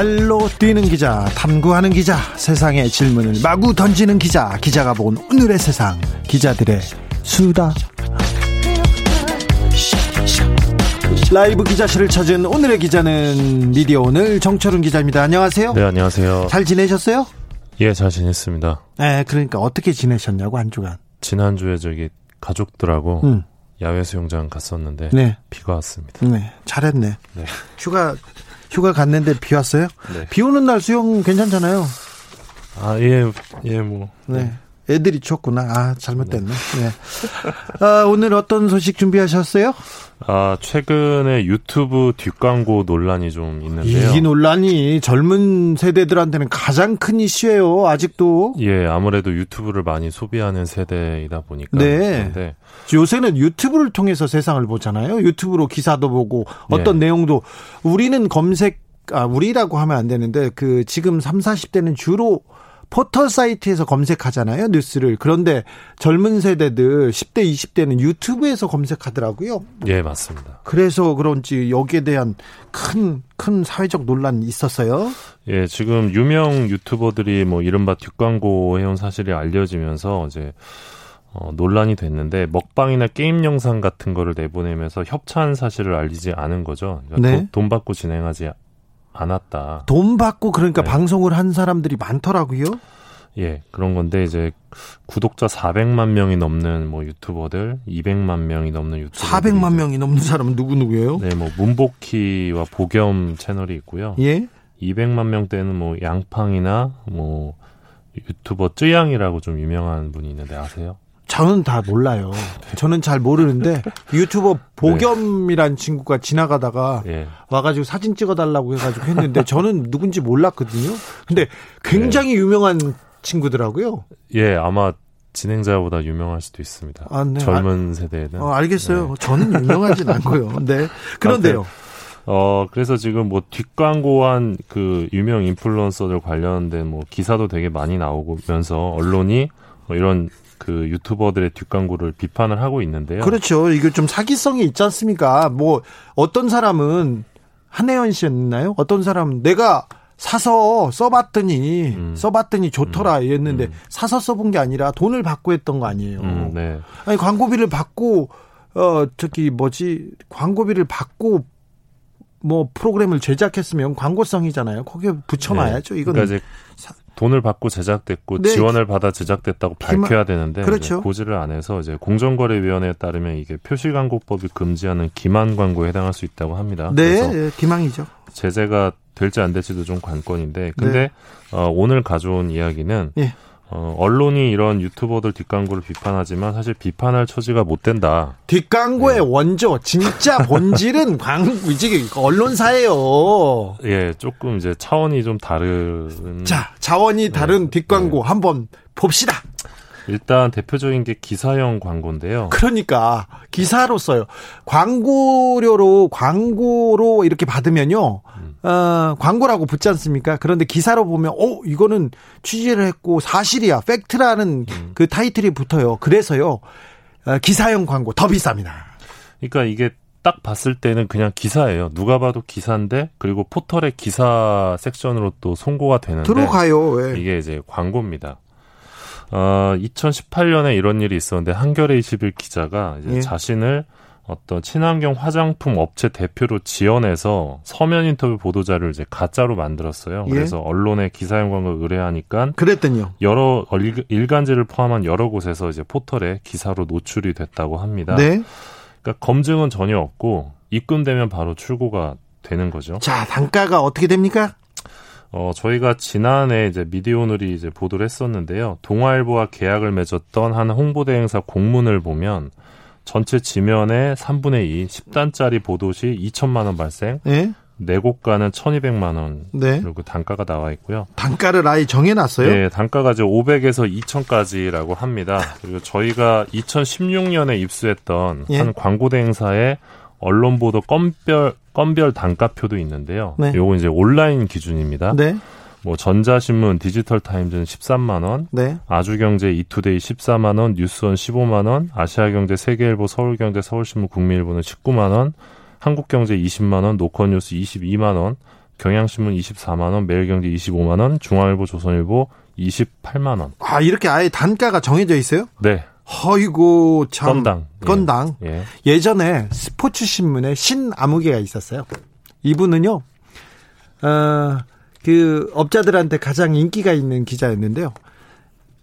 발로 뛰는 기자, 탐구하는 기자, 세상의 질문을 마구 던지는 기자, 기자가 본 오늘의 세상, 기자들의 수다. 라이브 기자실을 찾은 오늘의 기자는 미디어 오늘 정철은 기자입니다. 안녕하세요. 네, 안녕하세요. 잘 지내셨어요? 예, 잘 지냈습니다. 네, 그러니까 어떻게 지내셨냐고 한 주간. 지난주에 저기 가족들하고 음, 야외 수영장 갔었는데 네, 비가 왔습니다. 네, 잘했네. 네. 휴가 휴가 갔는데 비 왔어요? 네. 비 오는 날 수영 괜찮잖아요. 아, 예, 예, 뭐. 네. 애들이 쳤구나. 아, 잘못됐네. 네. 아, 오늘 어떤 소식 준비하셨어요? 아, 최근에 유튜브 뒷광고 논란이 좀 있는데요. 이 논란이 젊은 세대들한테는 가장 큰 이슈예요. 아직도. 예, 아무래도 유튜브를 많이 소비하는 세대이다 보니까. 네. 그런데 요새는 유튜브를 통해서 세상을 보잖아요. 유튜브로 기사도 보고 어떤 네. 내용도 우리는 검색 아 우리라고 하면 안 되는데 그 지금 3, 40대는 주로 포털 사이트에서 검색하잖아요, 뉴스를. 그런데 젊은 세대들 10대, 20대는 유튜브에서 검색하더라고요. 예, 맞습니다. 그래서 그런지 여기에 대한 큰, 큰 사회적 논란이 있었어요. 예, 지금 유명 유튜버들이 뭐 이른바 뒷광고 해온 사실이 알려지면서 이제 어, 논란이 됐는데 먹방이나 게임 영상 같은 거를 내보내면서 협찬 사실을 알리지 않은 거죠. 그러니까 네. 돈, 돈 받고 진행하지 않았다. 돈 받고 그러니까 네. 방송을 한 사람들이 많더라고요. 예, 그런 건데 이제 구독자 400만 명이 넘는 뭐 유튜버들, 200만 명이 넘는 유튜버 400만 명이 넘는 사람은 누구 누구예요? 네, 뭐 문복희와 보겸 채널이 있고요. 예? 200만 명대는 뭐 양팡이나 뭐 유튜버 쯔양이라고 좀 유명한 분이 있는데 아세요? 저는 다 몰라요. 저는 잘 모르는데 유튜버 보겸이란 친구가 지나가다가 예. 와가지고 사진 찍어달라고 해가지고 했는데 저는 누군지 몰랐거든요. 근데 굉장히 유명한 친구더라고요. 예, 아마 진행자보다 유명할 수도 있습니다. 아, 네. 젊은 세대는. 어, 알겠어요. 저는 유명하진 않고요. 네. 그런데요. 어, 그래서 지금 뭐 뒷광고한 그 유명 인플루언서들 관련된 뭐 기사도 되게 많이 나오면서 언론이 뭐 이런 그 유튜버들의 뒷광고를 비판을 하고 있는데요. 그렇죠. 이게 좀 사기성이 있지 않습니까? 뭐 어떤 사람은 한혜연 씨였나요? 어떤 사람은 내가 사서 써봤더니 음. 써봤더니 좋더라 했는데 음. 사서 써본 게 아니라 돈을 받고 했던 거 아니에요. 음, 네. 아니 광고비를 받고 어 저기 뭐지 광고비를 받고 뭐 프로그램을 제작했으면 광고성이잖아요. 거기에 붙여놔야죠. 네. 이거는 그러니까 이제 돈을 받고 제작됐고 네. 지원을 받아 제작됐다고 밝혀야 되는데 그렇죠. 고지를 안 해서 이제 공정거래위원회에 따르면 이게 표시광고법이 금지하는 기만 광고에 해당할 수 있다고 합니다. 네, 그래서 예, 기망이죠. 제재가 될지 안 될지도 좀 관건인데 근데 어, 오늘 가져온 이야기는 네. 예. 어, 언론이 이런 유튜버들 뒷광고를 비판하지만 사실 비판할 처지가 못 된다. 뒷광고의 네. 원조 진짜 본질은 광고 이제 언론사예요. 예, 조금 이제 차원이 좀 다른. 자, 자원이 다른 네. 뒷광고 한번 봅시다. 일단 대표적인 게 기사형 광고인데요. 그러니까 기사로 써요. 광고료로 광고로 이렇게 받으면요. 어, 광고라고 붙지 않습니까? 그런데 기사로 보면 어, 이거는 취재를 했고 사실이야. 팩트라는 그 타이틀이 붙어요. 그래서요. 어, 기사형 광고 더 비쌉니다. 그러니까 이게 딱 봤을 때는 그냥 기사예요. 누가 봐도 기사인데 그리고 포털의 기사 섹션으로 또 송고가 되는데 들어가요. 왜? 이게 이제 광고입니다. 어, 2018년에 이런 일이 있었는데 한겨레 21 기자가 이제 예. 자신을 어떤 친환경 화장품 업체 대표로 지원해서 서면 인터뷰 보도자를 이제 가짜로 만들었어요. 예. 그래서 언론에 기사형 광고 의뢰하니까 그랬더니요. 여러 일- 일간지를 포함한 여러 곳에서 이제 포털에 기사로 노출이 됐다고 합니다. 네. 그러니까 검증은 전혀 없고 입금되면 바로 출고가 되는 거죠. 자, 단가가 어떻게 됩니까? 어, 저희가 지난해 이제 미디어오늘이 이제 보도를 했었는데요. 동아일보와 계약을 맺었던 한 홍보대 행사 공문을 보면 전체 지면의 3분의 2, 10단짜리 보도 시 2천만 원 발생, 예? 네 곳가는 1,200만 원. 네. 그리고 단가가 나와 있고요. 단가를 아예 정해 놨어요? 네, 단가가 이제 500에서 2,000까지라고 합니다. 그리고 저희가 2016년에 입수했던 예. 한 광고 대행사의 언론 보도 건별 건별 단가표도 있는데요. 네. 요거 이제 온라인 기준입니다. 네. 뭐 전자신문, 디지털 타임즈는 13만 원, 네. 아주경제, 이투데이 14만 원, 뉴스원 15만 원, 아시아경제, 세계일보, 서울경제, 서울신문, 국민일보는 19만 원, 한국경제 20만 원, 노컷뉴스 22만 원, 경향신문 24만 원, 매일경제 25만 원, 중앙일보, 조선일보 28만 원. 아, 이렇게 아예 단가가 정해져 있어요? 네, 허이고, 참. 건당. 예. 건당. 예. 예 전에 스포츠 신문에 신아무개가 있었어요. 이분은요, 어, 그 업자들한테 가장 인기가 있는 기자였는데요.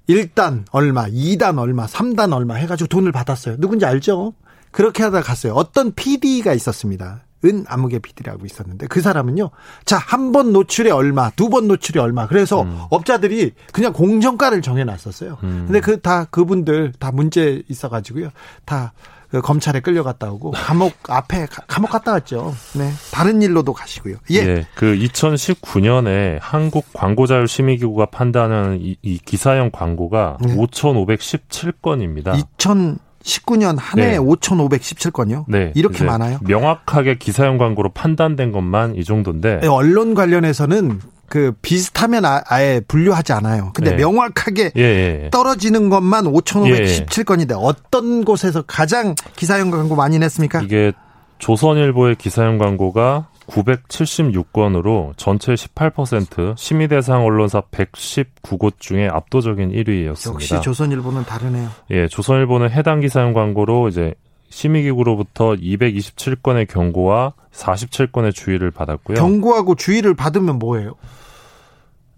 1단 얼마, 2단 얼마, 3단 얼마 해가지고 돈을 받았어요. 누군지 알죠? 그렇게 하다 갔어요. 어떤 PD가 있었습니다. 은 아무개 PD라고 있었는데 그 사람은요. 자, 한 번 노출에 얼마, 두 번 노출에 얼마. 그래서 업자들이 그냥 공정가를 정해 놨었어요. 근데 그 다 그분들 다 문제 있어 가지고요. 다 그 검찰에 끌려갔다 오고 감옥 앞에 가- 감옥 갔다 왔죠. 네. 다른 일로도 가시고요. 예. 예. 그 2019년에 한국 광고자율 심의기구가 판단하는 이, 이 기사형 광고가 네. 5,517건입니다. 2019년 한 해에 네. 5,517건요. 네. 이렇게 많아요? 명확하게 기사형 광고로 판단된 것만 이 정도인데. 네, 언론 관련해서는 그 비슷하면 아, 예 분류하지 않아요. 근데 네. 명확하게 예, 예. 떨어지는 것만 5,517건인데 어떤 곳에서 가장 기사형 광고 많이 냈습니까? 이게 조선일보의 기사형 광고가 976건으로 전체 18% 심의 대상 언론사 119곳 중에 압도적인 1위였습니다. 역시 조선일보는 다르네요. 예, 조선일보는 해당 기사형 광고로 이제 심의기구로부터 227건의 경고와 47건의 주의를 받았고요. 경고하고 주의를 받으면 뭐예요?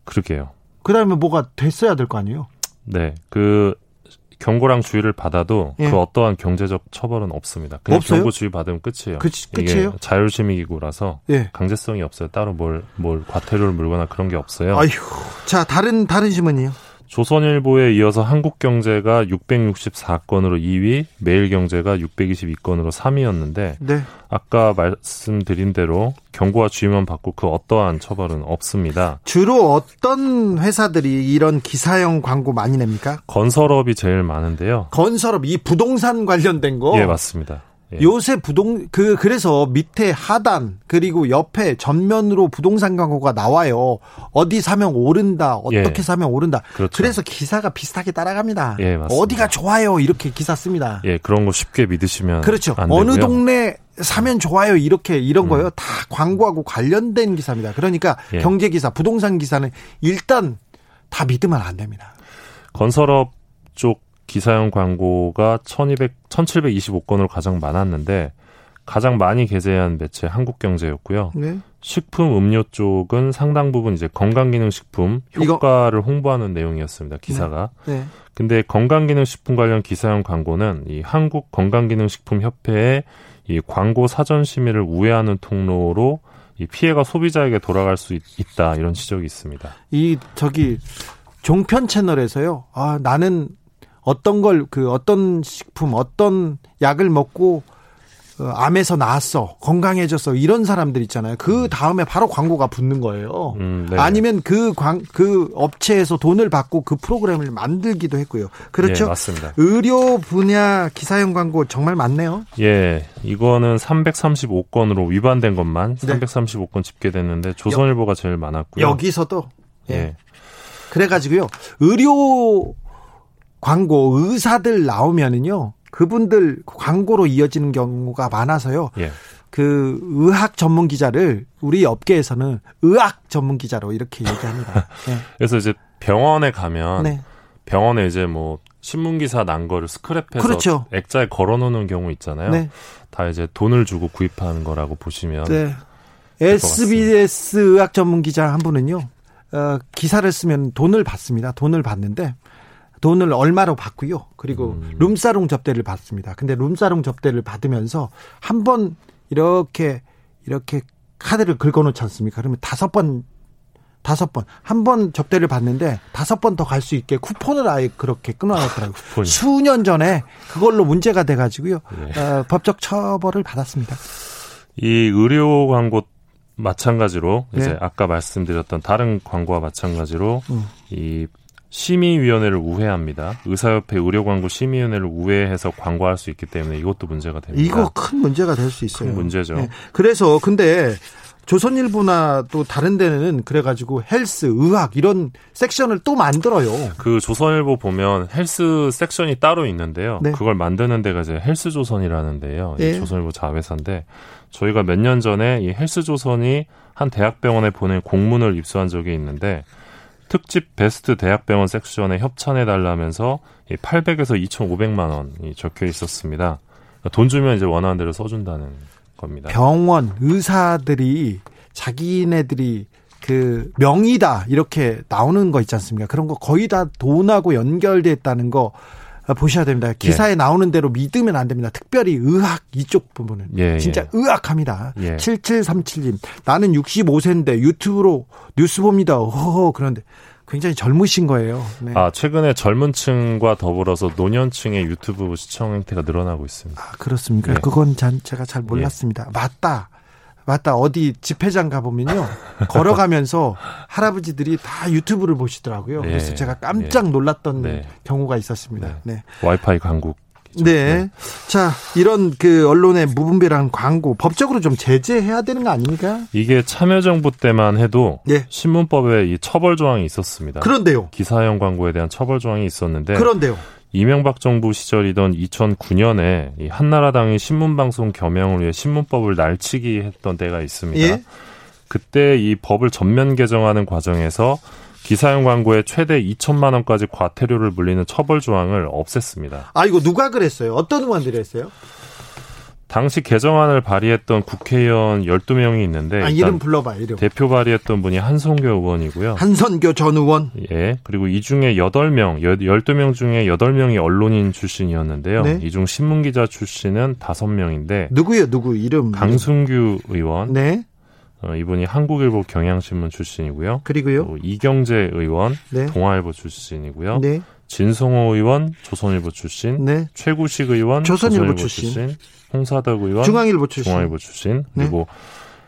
그러게요. 그다음에 뭐가 됐어야 될 거 아니에요? 네, 그 경고랑 주의를 받아도 예. 그 어떠한 경제적 처벌은 없습니다. 그냥 없어요? 경고 주의 받으면 끝이에요. 끝- 끝이에요? 자율심의기구라서 예. 강제성이 없어요. 따로 뭘, 뭘 과태료를 물거나 그런 게 없어요. 아휴. 자, 다른 다른 신문이요. 조선일보에 이어서 한국경제가 664건으로 2위, 매일경제가 622건으로 3위였는데 네. 아까 말씀드린 대로 경고와 주의만 받고 그 어떠한 처벌은 없습니다. 주로 어떤 회사들이 이런 기사형 광고 많이 냅니까? 건설업이 제일 많은데요. 건설업 이 부동산 관련된 거. 예, 맞습니다. 예. 요새 부동 그 그래서 밑에 하단 그리고 옆에 전면으로 부동산 광고가 나와요. 어디 사면 오른다. 어떻게 예. 사면 오른다. 그렇죠. 래서 기사가 비슷하게 따라갑니다. 예, 맞습니다. 어디가 좋아요. 이렇게 기사 씁니다. 예, 그런 거 쉽게 믿으시면 그렇죠. 안 어느. 음. 동네 사면 좋아요. 이렇게 이런 거요. 다 광고하고 관련된 기사입니다. 그러니까 예. 경제 기사, 부동산 기사는 일단 다 믿으면 안 됩니다. 건설업 쪽 기사형 광고가 1200, 1725건으로 가장 많았는데 가장 많이 게재한 매체 한국경제였고요. 네. 식품 음료 쪽은 상당 부분 이제 건강기능식품 이거- 효과를 홍보하는 내용이었습니다. 기사가. 네. 근데 건강기능식품 관련 기사형 광고는 이 한국 건강기능식품협회의 이 광고 사전 심의를 우회하는 통로로 이 피해가 소비자에게 돌아갈 수 있, 다 이런 지적이 있습니다. 이 저기 종편 채널에서요. 아, 나는 어떤 걸 그 어떤 식품, 어떤 약을 먹고 어, 암에서 나았어, 건강해졌어 이런 사람들 있잖아요. 그 다음에 바로 광고가 붙는 거예요. 음, 네. 아니면 그광그 업체에서 돈을 받고 그 프로그램을 만들기도 했고요. 그렇죠? 예, 맞습니다. 의료 분야 기사형 광고 정말 많네요. 예, 이거는 335건으로 위반된 것만 네. 335건 집계됐는데 조선일보가 제일 많았고요. 여기서도 예. 예. 그래가지고요 의료 광고 의사들 나오면은요 그분들 광고로 이어지는 경우가 많아서요 예. 그 의학 전문 기자를 우리 업계에서는 의학 전문 기자로 이렇게 얘기합니다. 그래서 이제 병원에 가면 네. 병원에 이제 뭐 신문 기사 난 거를 스크랩해서 그렇죠. 액자에 걸어 놓는 경우 있잖아요. 네. 다 이제 돈을 주고 구입하는 거라고 보시면 네. SBS 의학 전문 기자 한 분은요, 어, 기사를 쓰면 돈을 받습니다. 돈을 받는데, 돈을 얼마로 받고요. 그리고 음. 룸사롱 접대를 받습니다. 근데 룸사롱 접대를 받으면서 한 번 이렇게, 이렇게 카드를 긁어놓지 않습니까? 그러면 다섯 번, 다섯 번, 한 번 접대를 받는데 다섯 번 더 갈 수 있게 쿠폰을 아예 그렇게 끊어놨더라고요. 쿠폰이. 수년 전에 그걸로 문제가 돼가지고요. 예. 어, 법적 처벌을 받았습니다. 이 의료 광고 마찬가지로 네. 이제 아까 말씀드렸던 다른 광고와 마찬가지로 음. 이 심의위원회를 우회합니다. 의사협회 의료광고 심의위원회를 우회해서 광고할 수 있기 때문에 이것도 문제가 됩니다. 이거 큰 문제가 될 수 있어요. 큰 문제죠. 네. 그래서 근데 조선일보나 또 다른 데는 그래가지고 헬스, 의학 이런 섹션을 또 만들어요. 그 조선일보 보면 헬스 섹션이 따로 있는데요. 네. 그걸 만드는 데가 이제 헬스조선이라는 데요. 네. 조선일보 자회사인데 저희가 몇 년 전에 이 헬스조선이 한 대학병원에 보낸 공문을 입수한 적이 있는데 특집 베스트 대학병원 섹션에 협찬해 달라면서 800에서 2,500만 원이 적혀 있었습니다. 그러니까 돈 주면 이제 원하는 대로 써준다는 겁니다. 병원 의사들이 자기네들이 그 명의다 이렇게 나오는 거 있지 않습니까? 그런 거 거의 다 돈하고 연결됐다는 거 보셔야 됩니다. 기사에 예. 나오는 대로 믿으면 안 됩니다. 특별히 의학 이쪽 부분은 예, 진짜 예. 의학합니다. 예. 7737님 나는 65세인데 유튜브로 뉴스 봅니다. 허허 그런데 굉장히 젊으신 거예요. 네. 아 최근에 젊은층과 더불어서 노년층의 유튜브 시청 행태가 늘어나고 있습니다. 아 그렇습니까? 네. 그건 제가 잘 몰랐습니다. 예. 맞다. 맞다. 어디 집회장 가보면요. 걸어가면서 할아버지들이 다 유튜브를 보시더라고요. 네. 그래서 제가 깜짝 네. 놀랐던 네. 경우가 있었습니다. 네. 네. 와이파이 강국. 네. 네. 자, 이런 그 언론의 무분별한 광고 법적으로 좀 제재해야 되는 거 아닙니까? 이게 참여정부 때만 해도 네. 신문법에 이 처벌 조항이 있었습니다. 그런데요. 기사형 광고에 대한 처벌 조항이 있었는데 그런데요. 이명박 정부 시절이던 2009년에 이 한나라당이 신문방송 겸용을 위해 신문법을 날치기 했던 때가 있습니다. 예? 그때 이 법을 전면 개정하는 과정에서 기사용 광고에 최대 2천만 원까지 과태료를 물리는 처벌 조항을 없앴습니다. 아 이거 누가 그랬어요? 어떤 의원들이 했어요? 당시 개정안을 발의했던 국회의원 12명이 있는데 아, 이름 불러봐 이름. 대표 발의했던 분이 한성교 의원이고요. 한선교 전 의원. 예. 그리고 이 중에 8명, 12명 중에 8명이 언론인 출신이었는데요. 네? 이중 신문 기자 출신은 5명인데 누구요? 누구 이름? 강순규 의원. 네. 어, 이분이 한국일보 경향신문 출신이고요. 그리고요. 이경재 의원 네. 동아일보 출신이고요. 네. 진성호 의원 조선일보 출신, 네. 최구식 의원 조선일보, 조선일보 출신. 출신. 홍사덕 의원 중앙일보 출신, 중앙일보 출신 네. 그리고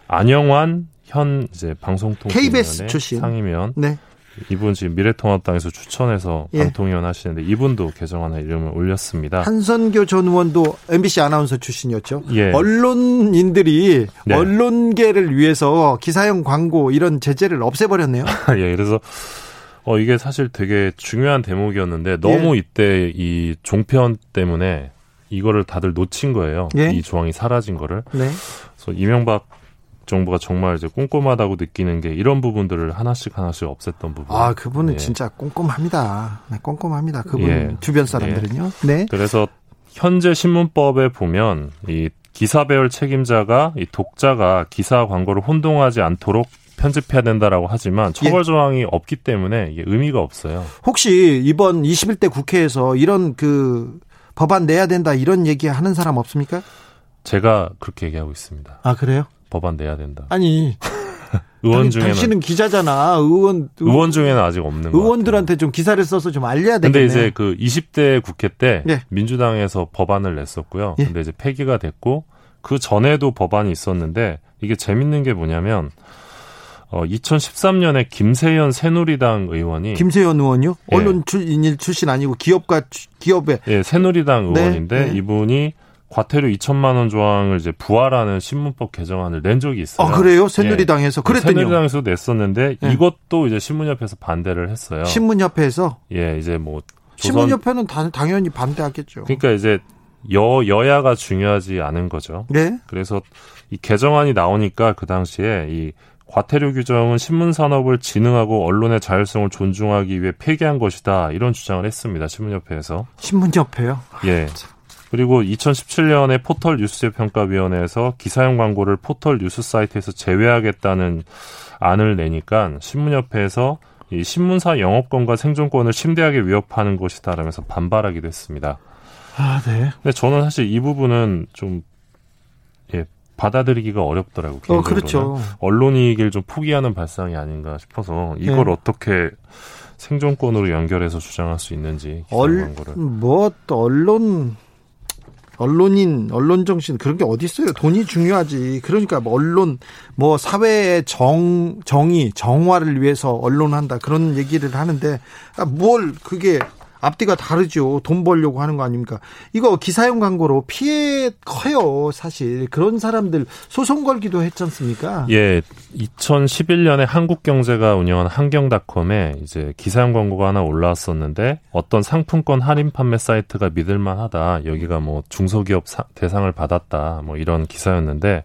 안영환 현 이제 방송통신위원회 KBS 출신 상임위원 네. 이분 지금 미래통합당에서 추천해서 예. 방통위원 하시는데 이분도 개정안에 이름을 올렸습니다. 한선교 전 의원도 MBC 아나운서 출신이었죠. 예. 언론인들이 네. 언론계를 위해서 기사형 광고 이런 제재를 없애버렸네요. 예, 그래서 어 이게 사실 되게 중요한 대목이었는데 너무 예. 이때 이 종편 때문에 이거를 다들 놓친 거예요. 예? 이 조항이 사라진 거를. 네. 그래서 이명박 정부가 정말 이제 꼼꼼하다고 느끼는 게 이런 부분들을 하나씩 하나씩 없앴던 부분. 아, 그분은 예. 진짜 꼼꼼합니다. 네, 꼼꼼합니다. 그분 예. 주변 사람들은요. 네. 네. 그래서 현재 신문법에 보면 이 기사 배열 책임자가 이 독자가 기사 광고를 혼동하지 않도록 편집해야 된다라고 하지만 처벌 예. 조항이 예. 없기 때문에 이게 의미가 없어요. 혹시 이번 21대 국회에서 이런 그 법안 내야 된다 이런 얘기 하는 사람 없습니까? 제가 그렇게 얘기하고 있습니다. 아 그래요? 법안 내야 된다. 아니 의원 중에는 당신은 기자잖아. 의원 의원 중에는 아직 없는 의원들한테 좀 기사를 써서 좀 알려야 되겠네. 근데 이제 그 20대 국회 때 예. 민주당에서 법안을 냈었고요. 예. 근데 이제 폐기가 됐고 그 전에도 법안이 있었는데 이게 재밌는 게 뭐냐면 어 2013년에 김세현 새누리당 의원이 김세현 의원요? 예. 언론 출, 출신 아니고 기업가 기업의 예, 새누리당 네. 의원인데 네. 이분이 과태료 2천만 원 조항을 이제 부활하는 신문법 개정안을 낸 적이 있어요. 아, 그래요? 새누리당에서. 예. 그랬더니 새누리당에서 냈었는데 예. 이것도 이제 신문협회에서 반대를 했어요. 신문협회에서? 예, 이제 뭐 조선... 신문협회는 다, 당연히 반대하겠죠. 그러니까 이제 여 여야가 중요하지 않은 거죠. 네. 그래서 이 개정안이 나오니까 그 당시에 이 과태료 규정은 신문 산업을 진흥하고 언론의 자율성을 존중하기 위해 폐기한 것이다. 이런 주장을 했습니다. 신문협회에서. 신문협회요? 예. 그리고 2017년에 포털 뉴스 평가위원회에서 기사용 광고를 포털 뉴스 사이트에서 제외하겠다는 안을 내니까 신문협회에서 이 신문사 영업권과 생존권을 심대하게 위협하는 것이다라면서 반발하기도 했습니다. 아, 네. 근데 저는 사실 이 부분은 좀 예, 받아들이기가 어렵더라고요. 어, 그렇죠. 언론 이익을 좀 포기하는 발상이 아닌가 싶어서 이걸 네. 어떻게 생존권으로 연결해서 주장할 수 있는지 얼, 뭐또 언론 언론인, 언론 정신 그런 게 어디 있어요? 돈이 중요하지. 그러니까 뭐 언론, 뭐 사회의 정 정의, 정화를 위해서 언론한다 그런 얘기를 하는데 아, 뭘 그게 앞뒤가 다르죠. 돈 벌려고 하는 거 아닙니까? 이거 기사용 광고로 피해 커요, 사실. 그런 사람들 소송 걸기도 했지 않습니까? 예. 2011년에 한국경제가 운영한 한경닷컴에 이제 기사용 광고가 하나 올라왔었는데 어떤 상품권 할인 판매 사이트가 믿을 만하다. 여기가 뭐 중소기업 대상을 받았다. 뭐 이런 기사였는데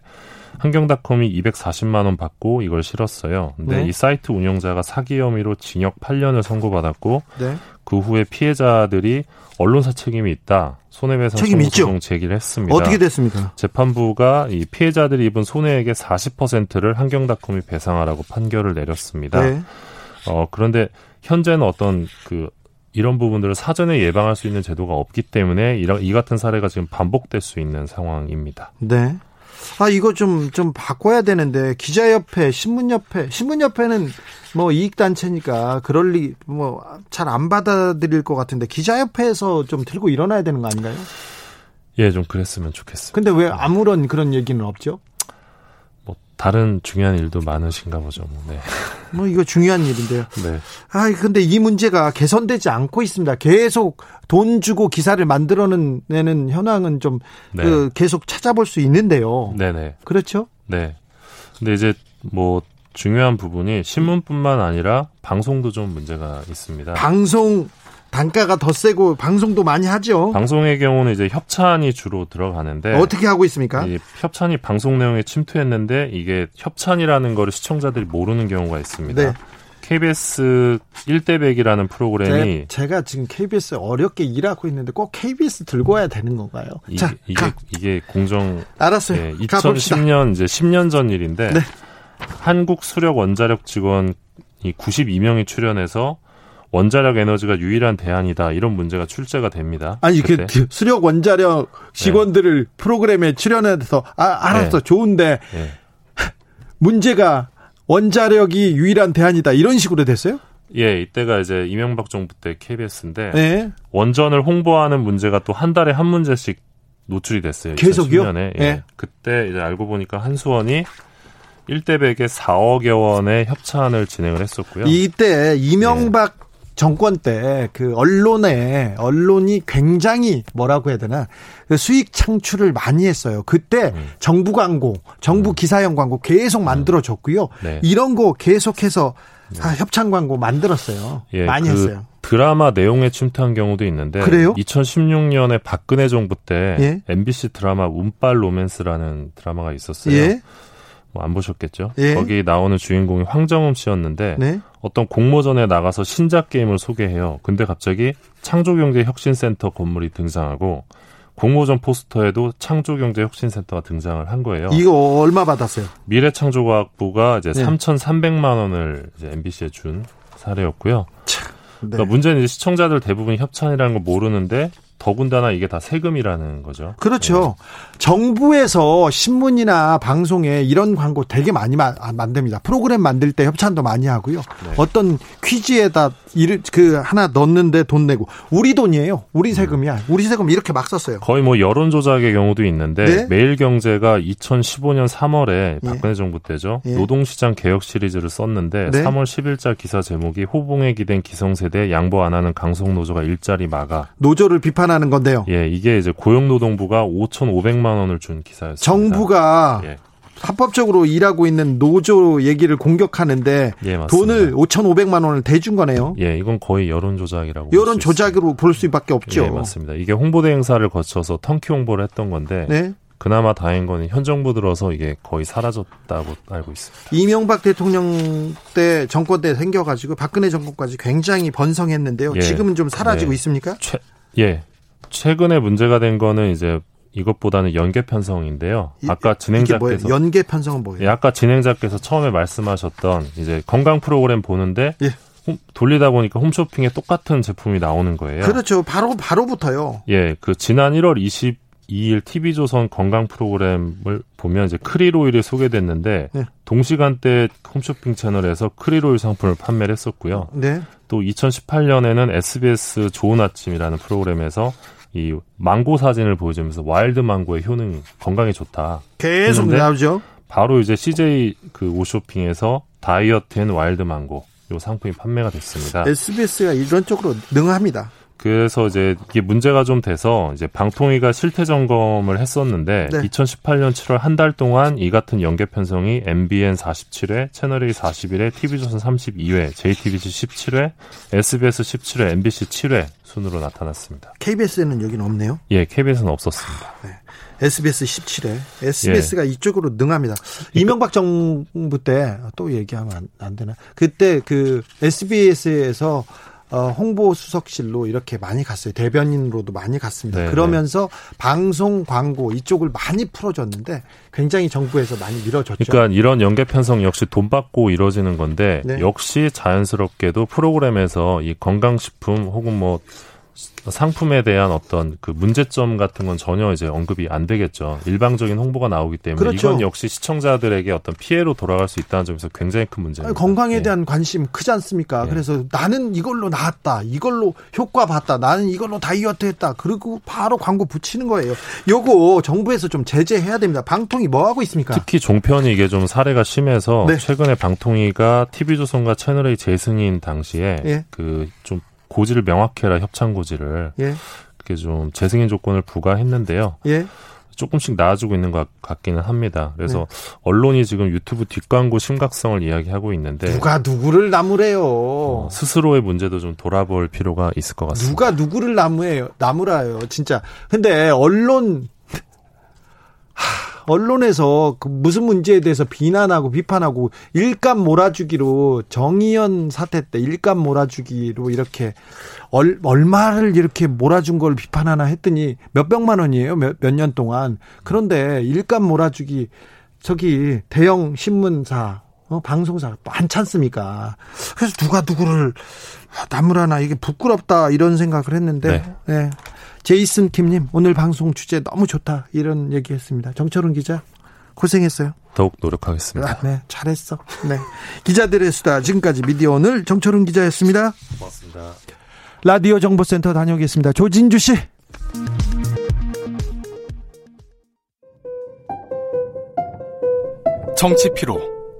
한경닷컴이 240만 원 받고 이걸 실었어요. 근데 네. 이 사이트 운영자가 사기 혐의로 징역 8년을 선고받았고 네. 그 후에 피해자들이 언론사 책임이 있다. 손해배상 책임 소송 제기를 했습니다. 어떻게 됐습니까? 재판부가 이 피해자들이 입은 손해액의 40%를 한경닷컴이 배상하라고 판결을 내렸습니다. 네. 어 그런데 현재는 어떤 그 이런 부분들을 사전에 예방할 수 있는 제도가 없기 때문에 이런 이 같은 사례가 지금 반복될 수 있는 상황입니다. 네. 아 이거 좀좀 좀 바꿔야 되는데 기자협회, 신문협회, 신문협회는 뭐 이익 단체니까 그럴 리 뭐 잘 안 받아들일 것 같은데 기자협회에서 좀 들고 일어나야 되는 거 아닌가요? 예, 좀 그랬으면 좋겠습니다. 근데 왜 아무런 그런 얘기는 없죠? 다른 중요한 일도 많으신가 보죠. 뭐, 네. 뭐 이거 중요한 일인데요. 네. 아 근데 이 문제가 개선되지 않고 있습니다. 계속 돈 주고 기사를 만들어내는 현황은 좀 네. 그 계속 찾아볼 수 있는데요. 네네. 그렇죠? 네. 근데 이제 뭐 중요한 부분이 신문뿐만 아니라 방송도 좀 문제가 있습니다. 방송 단가가 더 세고 방송도 많이 하죠. 방송의 경우는 이제 협찬이 주로 들어가는데 어떻게 하고 있습니까? 협찬이 방송 내용에 침투했는데 이게 협찬이라는 거를 시청자들이 모르는 경우가 있습니다. 네. KBS 1대100이라는 프로그램이 제, 가 지금 KBS 어렵게 일하고 있는데 꼭 KBS 들고 와야 되는 건가요? 이, 자, 이게 가. 이게 공정 알았어요. 예, 2010년 이제 10년 전 일인데 네. 한국 수력 원자력 직원 이 92명이 출연해서 원자력 에너지가 유일한 대안이다 이런 문제가 출제가 됩니다. 아니 그 수력 원자력 직원들을 네. 프로그램에 출연해서 아 알았어 네. 좋은데 네. 문제가 원자력이 유일한 대안이다 이런 식으로 됐어요? 예, 이때가 이제 이명박 정부 때 KBS인데 네. 원전을 홍보하는 문제가 또 한 달에 한 문제씩 노출이 됐어요. 계속요? 2010년에. 예. 네. 그때 이제 알고 보니까 한수원이 1대 100에 4억여 원의 협찬을 진행을 했었고요. 이때 이명박 네. 정권 때 그 언론에 언론이 굉장히 뭐라고 해야 되나 그 수익 창출을 많이 했어요. 그때 음. 정부 광고, 정부 음. 기사형 광고 계속 음. 만들어 줬고요. 네. 이런 거 계속해서 네. 아, 협찬 광고 만들었어요. 예, 많이 그 했어요. 드라마 내용에 침투한 경우도 있는데 그래요? 2016년에 박근혜 정부 때 예? MBC 드라마 운빨 로맨스라는 드라마가 있었어요. 예? 뭐 안 보셨겠죠? 예? 거기 나오는 주인공이 황정음 씨였는데 네? 어떤 공모전에 나가서 신작 게임을 소개해요. 근데 갑자기 창조경제혁신센터 건물이 등장하고 공모전 포스터에도 창조경제혁신센터가 등장을 한 거예요. 이거 얼마 받았어요? 미래창조과학부가 이제 네. 3,300만 원을 이제 MBC에 준 사례였고요. 참, 네. 그러니까 문제는 이제 시청자들 대부분 협찬이라는 걸 모르는데 더군다나 이게 다 세금이라는 거죠. 그렇죠. 네. 정부에서 신문이나 방송에 이런 광고 되게 많이 마, 아, 만듭니다. 프로그램 만들 때 협찬도 많이 하고요. 네. 어떤 퀴즈에다 이를 그 하나 넣는데 돈 내고 우리 돈이에요. 우리 세금이야. 음. 우리 세금 이렇게 막 썼어요. 거의 뭐 여론 조작의 경우도 있는데 네? 매일경제가 2015년 3월에 예. 박근혜 예. 정부 때죠. 예. 노동시장 개혁 시리즈를 썼는데 네? 3월 10일자 기사 제목이 호봉에 기댄 기성세대 양보 안 하는 강성노조가 일자리 막아. 노조를 비판 비판하는 건데요. 예, 이게 이제 고용노동부가 5,500만 원을 준 기사였습니다. 정부가 예. 합법적으로 일하고 있는 노조 얘기를 공격하는데 예, 돈을 5,500만 원을 대준 거네요. 예, 이건 거의 여론 조작이라고 여론 조작으로 볼 수밖에 없죠. 예, 맞습니다. 이게 홍보대 행사를 거쳐서 턴키 홍보를 했던 건데 네? 그나마 다행인 건 현 정부 들어서 이게 거의 사라졌다고 알고 있습니다. 이명박 대통령 때 정권 때 생겨가지고 박근혜 정권까지 굉장히 번성했는데요. 예. 지금은 좀 사라지고 네. 있습니까? 최, 예, 최근에 문제가 된 거는 이제 이것보다는 연계 편성인데요. 아까 진행자께서 연계 편성은 뭐예요? 예, 아까 진행자께서 처음에 말씀하셨던 이제 건강 프로그램 보는데 예. 홈, 돌리다 보니까 홈쇼핑에 똑같은 제품이 나오는 거예요. 그렇죠. 바로 바로부터요. 예, 그 지난 1월 22일 TV조선 건강 프로그램을 보면 이제 크릴 오일이 소개됐는데 예. 동시간대 홈쇼핑 채널에서 크릴 오일 상품을 판매를 했었고요. 네. 또 2018년에는 SBS 좋은 아침이라는 프로그램에서 이 망고 사진을 보여주면서 wild 망고의 효능 건강에 좋다. 계속 나오죠. 바로 이제 CJ 그 오쇼핑에서 다이어트 앤 와일드 망고 요 상품이 판매가 됐습니다. SBS가 이런 쪽으로 능합니다. 그래서 이제 이게 문제가 좀 돼서 이제 방통위가 실태 점검을 했었는데 네. 2018년 7월 한 달 동안 이 같은 연계 편성이 MBN 47회, 채널A 41회, TV조선 32회, JTBC 17회, SBS 17회, MBC 7회 순으로 나타났습니다. KBS에는 여기는 없네요. 예, KBS는 없었습니다. SBS 17회. SBS가 이쪽으로 능합니다. 이명박 정부 때 또 얘기하면 안, 안 되나? 그때 그 SBS에서 어, 홍보 수석실로 이렇게 많이 갔어요. 대변인으로도 많이 갔습니다. 네, 그러면서 방송 광고 이쪽을 많이 풀어줬는데 굉장히 정부에서 많이 밀어줬죠. 그러니까 이런 연계 편성 역시 돈 받고 이루어지는 건데 네. 역시 자연스럽게도 프로그램에서 이 건강식품 혹은 뭐 상품에 대한 어떤 그 문제점 같은 건 전혀 이제 언급이 안 되겠죠. 일방적인 홍보가 나오기 때문에 그렇죠. 이건 역시 시청자들에게 어떤 피해로 돌아갈 수 있다는 점에서 굉장히 큰 문제입니다. 건강에 예. 대한 관심 크지 않습니까? 예. 그래서 나는 이걸로 나았다. 이걸로 효과 봤다. 나는 이걸로 다이어트 했다. 그리고 바로 광고 붙이는 거예요. 요거 정부에서 좀 제재해야 됩니다. 방통이 뭐 하고 있습니까? 특히 종편이 이게 좀 사례가 심해서 네. 최근에 방통위가 TV조선과 채널A 재승인 당시에 예. 그좀 고지를 명확해라 협찬 고지를 예. 그게 좀 재승인 조건을 부과했는데요. 예. 조금씩 나아지고 있는 것 같기는 합니다. 그래서 네. 언론이 지금 유튜브 뒷광고 심각성을 이야기하고 있는데 누가 누구를 나무래요? 어, 스스로의 문제도 좀 돌아볼 필요가 있을 것 같습니다. 누가 누구를 나무해요? 나무라요, 진짜. 근데 언론 하, 언론에서 그 무슨 문제에 대해서 비난하고 비판하고 일감 몰아주기로 정의연 사태 때 일감 몰아주기로 이렇게 얼, 얼마를 이렇게 몰아준 걸 비판하나 했더니 몇백만 원이에요. 몇 년 동안. 그런데 일감 몰아주기 저기 대형 신문사 어, 방송사 많지 않습니까? 그래서 누가 누구를 아, 나무라나 이게 부끄럽다 이런 생각을 했는데 네. 제이슨 킴님 오늘 방송 주제 너무 좋다 이런 얘기했습니다. 정철훈 기자 고생했어요. 더욱 노력하겠습니다. 아, 네 잘했어. 네 기자들의 수다 지금까지 미디어 오늘 정철훈 기자였습니다. 고맙습니다. 라디오 정보센터 다녀오겠습니다. 조진주 씨. 정치 피로,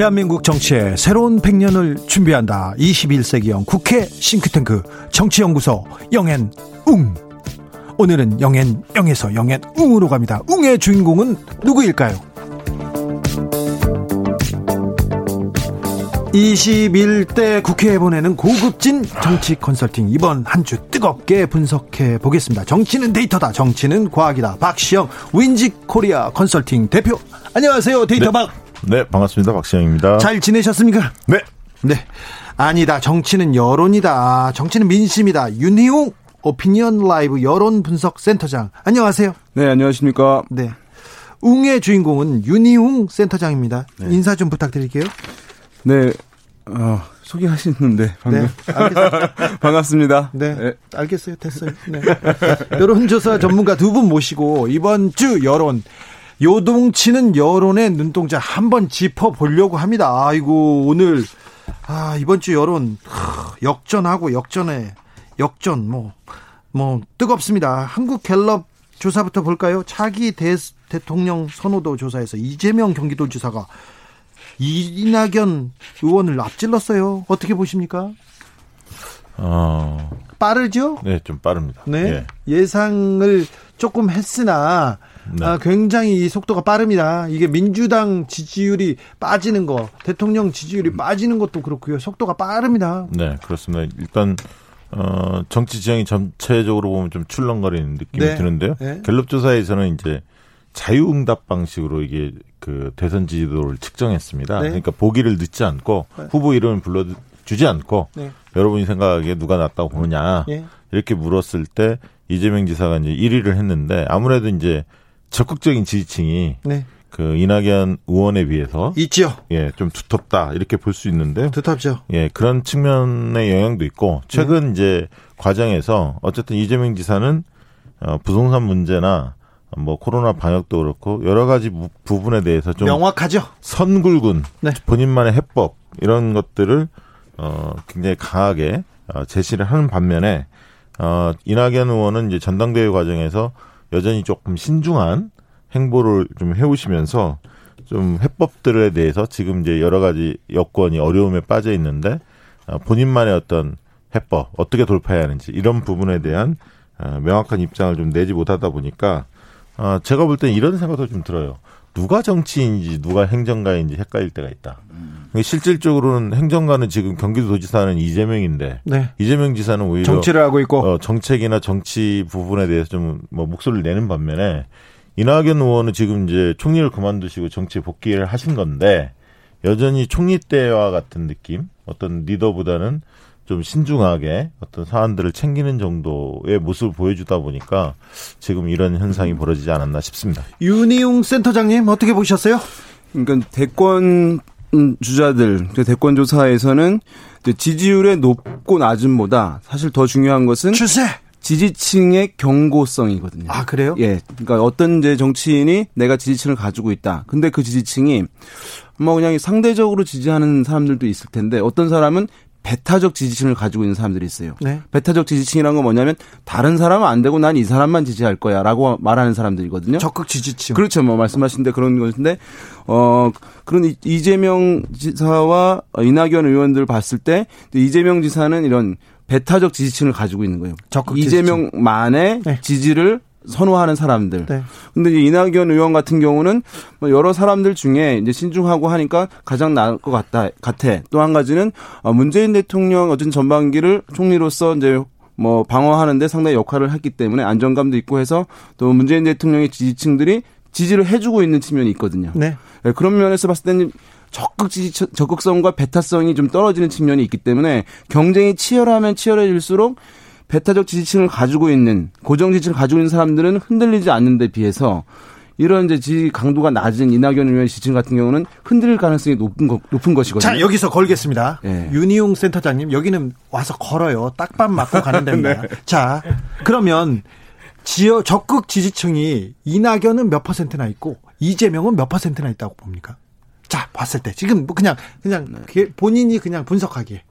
대한민국 정치의 새로운 100년을 준비한다. 21세기형 국회 싱크탱크 정치연구소 영앤 웅. 오늘은 영앤 영에서 영앤 웅으로 갑니다. 웅의 주인공은 누구일까요? 21대 국회에 보내는 고급진 정치 컨설팅 이번 한 주 뜨겁게 분석해 보겠습니다. 정치는 데이터다. 정치는 과학이다. 박시영 윈지코리아 컨설팅 대표. 안녕하세요. 데이터 박. 네, 반갑습니다. 박시영입니다. 잘 지내셨습니까? 네. 네. 아니다. 정치는 여론이다. 정치는 민심이다. 윤희웅 오피니언 라이브 여론 분석 센터장. 안녕하세요. 네, 안녕하십니까. 네. 웅의 주인공은 윤희웅 센터장입니다. 인사 좀 부탁드릴게요. 네, 어, 소개하시는데 방금 네. 알겠습니다. 반갑습니다. 네. 알겠어요. 됐어요. 네. 여론조사 전문가 두 분 모시고 이번 주 여론 요동치는 여론의 눈동자 한번 짚어 보려고 합니다. 아이고 오늘 아 이번 주 여론 하, 역전하고 역전에 역전 뭐뭐 뜨겁습니다. 한국 갤럽 조사부터 볼까요? 차기 대, 대통령 선호도 조사에서 이재명 경기도지사가 이낙연 의원을 앞질렀어요. 어떻게 보십니까? 어, 빠르죠? 네, 좀 빠릅니다. 네. 예. 예상을 조금 했으나 네. 아, 굉장히 이 속도가 빠릅니다. 이게 민주당 지지율이 빠지는 거, 대통령 음. 지지율이 빠지는 것도 그렇고요. 속도가 빠릅니다. 네, 그렇습니다. 일단 어, 정치 지형이 전체적으로 보면 좀 출렁거리는 느낌이 네. 드는데요. 네. 갤럽 조사에서는 이제 자유응답 방식으로 이게 그 대선 지지도를 측정했습니다. 네. 그러니까 보기를 넣지 않고 네. 후보 이름을 불러 주지 않고 네. 여러분이 생각하기에 누가 낫다고 보느냐 예. 이렇게 물었을 때 이재명 지사가 이제 1위를 했는데 아무래도 이제 적극적인 지지층이 네. 그 이낙연 의원에 비해서 있죠. 예, 좀 두텁다 이렇게 볼 수 있는데 두텁죠. 예, 그런 측면의 영향도 있고 최근 네. 이제 과정에서 어쨌든 이재명 지사는 어, 부동산 문제나 뭐 코로나 방역도 그렇고 여러 가지 부- 부분에 대해서 좀 명확하죠. 선굴군 네. 본인만의 해법 이런 것들을 어 굉장히 강하게 어, 제시를 하는 반면에 어 이낙연 의원은 이제 전당대회 과정에서 여전히 조금 신중한 행보를 좀 해오시면서 좀 해법들에 대해서 지금 이제 여러 가지 여건이 어려움에 빠져 있는데 어, 본인만의 어떤 해법 어떻게 돌파해야 하는지 이런 부분에 대한 어, 명확한 입장을 좀 내지 못하다 보니까 어, 제가 볼 땐 이런 생각도 좀 들어요. 누가 정치인인지 누가 행정가인지 헷갈릴 때가 있다. 그러니까 실질적으로는 행정가는 지금 경기도지사는 이재명인데 네. 이재명 지사는 오히려 정치를 하고 있고 어, 정책이나 정치 부분에 대해서 좀 뭐 목소리를 내는 반면에 이낙연 의원은 지금 이제 총리를 그만두시고 정치 복귀를 하신 건데 여전히 총리 때와 같은 느낌, 어떤 리더보다는 좀 신중하게 어떤 사안들을 챙기는 정도의 모습을 보여주다 보니까 지금 이런 현상이 벌어지지 않았나 싶습니다. 윤희웅 센터장님 어떻게 보셨어요? 그러니까 대권 음, 주자들 그 대권 조사에서는 지지율의 높고 낮음보다 사실 더 중요한 것은 추세. 지지층의 경고성이거든요. 아 그래요? 예. 그러니까 어떤 이제 정치인이 내가 지지층을 가지고 있다. 근데 그 지지층이 뭐 그냥 상대적으로 지지하는 사람들도 있을 텐데 어떤 사람은 배타적 지지층을 가지고 있는 사람들이 있어요. 네. 배타적 지지층이란 건 뭐냐면 다른 사람은 안 되고 난 이 사람만 지지할 거야라고 말하는 사람들이거든요. 적극 지지층. 그렇죠. 뭐 말씀하신 데 그런 것인데 어 그런 이- 이재명 지사와 이낙연 의원들 봤을 때 이재명 지사는 이런 배타적 지지층을 가지고 있는 거예요. 적극 이재명만의 네. 지지를 선호하는 사람들. 네. 근데 이제 이낙연 의원 같은 경우는 뭐 여러 사람들 중에 이제 신중하고 하니까 가장 나을 것 같다 같아. 또 한 가지는 어, 문재인 대통령 어쨌든 전반기를 총리로서 이제 뭐 방어하는데 상당히 역할을 했기 때문에 안정감도 있고 해서 또 문재인 대통령의 지지층들이 지지를 해주고 있는 측면이 있거든요. 네. 네, 그런 면에서 봤을 때는 적극 지지, 적극성과 배타성이 좀 떨어지는 측면이 있기 때문에 경쟁이 치열하면 치열해질수록 배타적 지지층을 가지고 있는 고정 지지를 가지고 있는 사람들은 흔들리지 않는 데 비해서 이런 이제 지지 강도가 낮은 이낙연 의원의 지지층 같은 경우는 흔들릴 가능성이 높은 거, 높은 것이거든요. 자 여기서 걸겠습니다. 예. 윤희용 센터장님 여기는 와서 걸어요. 딱밤 맞고 가는 데입니다. 자 그러면 지역 적극 지지층이 이낙연은 몇 퍼센트나 있고 이재명은 몇 퍼센트나 있다고 봅니까? 자 봤을 때 지금 뭐 그냥 그냥 그 본인이 그냥 분석하기에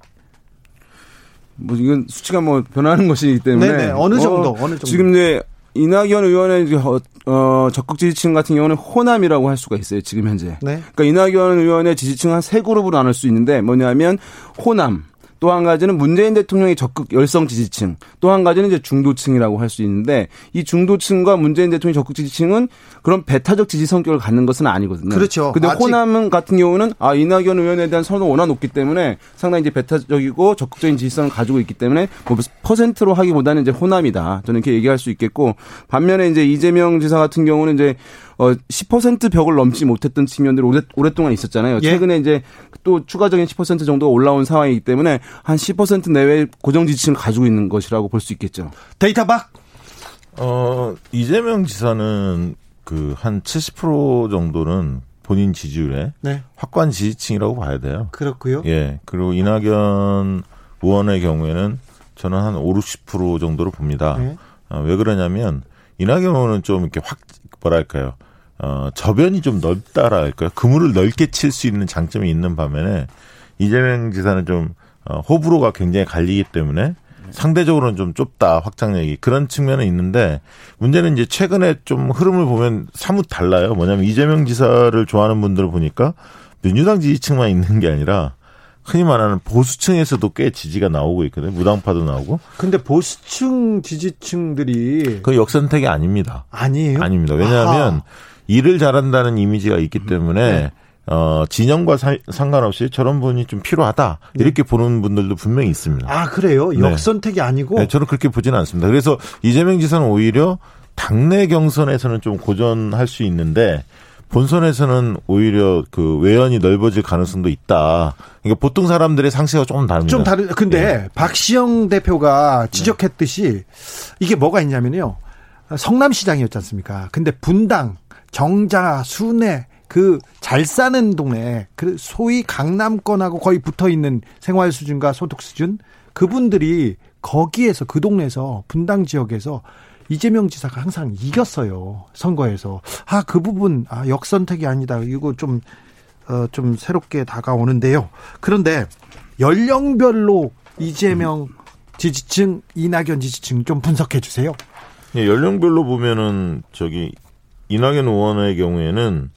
뭐 이건 수치가 뭐 변하는 것이기 때문에 네네, 어느 정도, 어느 정도. 지금 이제 이낙연 의원의 어, 어, 적극 지지층 같은 경우는 호남이라고 할 수가 있어요. 지금 현재. 네. 그러니까 이낙연 의원의 지지층 한 세 그룹으로 나눌 수 있는데 뭐냐면 호남 또 한 가지는 문재인 대통령의 적극 열성 지지층, 또 한 가지는 이제 중도층이라고 할 수 있는데 이 중도층과 문재인 대통령 의 적극 지지층은 그런 배타적 지지 성격을 갖는 것은 아니거든요. 그렇죠. 근데 호남 같은 경우는 아 이낙연 의원에 대한 선호가 워낙 높기 때문에 상당히 이제 배타적이고 적극적인 지지성을 가지고 있기 때문에 뭐 퍼센트로 하기보다는 이제 호남이다. 저는 이렇게 얘기할 수 있겠고 반면에 이제 이재명 지사 같은 경우는 이제 어, 10% 벽을 넘지 못했던 측면들이 오래, 오랫동안 있었잖아요. 예. 최근에 이제 또 추가적인 10% 정도가 올라온 상황이기 때문에 한 10% 내외 고정 지지층을 가지고 있는 것이라고 볼 수 있겠죠. 데이터 박 어, 이재명 지사는 그 한 70% 정도는 본인 지지율에 네 확고한 지지층이라고 봐야 돼요. 그렇고요. 예. 그리고 이낙연 의원의 경우에는 저는 한 5, 60% 정도로 봅니다. 네. 어, 왜 그러냐면 이낙연 의원은 좀 이렇게 확 뭐랄까요? 어, 저변이 좀 넓다라 할까요? 그물을 넓게 칠 수 있는 장점이 있는 반면에 이재명 지사는 좀 어, 호불호가 굉장히 갈리기 때문에 상대적으로는 좀 좁다 확장력이 그런 측면은 있는데 문제는 이제 최근에 좀 흐름을 보면 사뭇 달라요. 뭐냐면 이재명 지사를 좋아하는 분들을 보니까 민주당 지지층만 있는 게 아니라 흔히 말하는 보수층에서도 꽤 지지가 나오고 있거든요. 무당파도 나오고. 근데 보수층 지지층들이 그 역선택이 아닙니다. 아니에요? 아닙니다. 왜냐하면 아하. 일을 잘한다는 이미지가 있기 때문에 어, 진영과 사- 상관없이 저런 분이 좀 필요하다. 이렇게 보는 분들도 분명히 있습니다. 아 그래요? 네. 역선택이 아니고 네, 저는 그렇게 보지는 않습니다. 그래서 이재명 지사는 오히려 당내 경선에서는 좀 고전할 수 있는데 본선에서는 오히려 그 외연이 넓어질 가능성도 있다. 그러니까 보통 사람들의 상식과 조금 다릅니다. 좀 다른 근데 예. 박시영 대표가 지적했듯이 이게 뭐가 있냐면요. 성남시장이었지 않습니까? 근데 분당, 정자, 순회 그 잘 사는 동네, 그 소위 강남권하고 거의 붙어 있는 생활 수준과 소득 수준 그분들이 거기에서 그 동네에서 분당 지역에서 이재명 지사가 항상 이겼어요. 선거에서. 아, 그 부분, 아, 역선택이 아니다. 이거 좀, 어, 좀 새롭게 다가오는데요. 그런데 연령별로 이재명 지지층, 이낙연 지지층 좀 분석해 주세요. 예, 연령별로 보면은 저기 이낙연 의원의 경우에는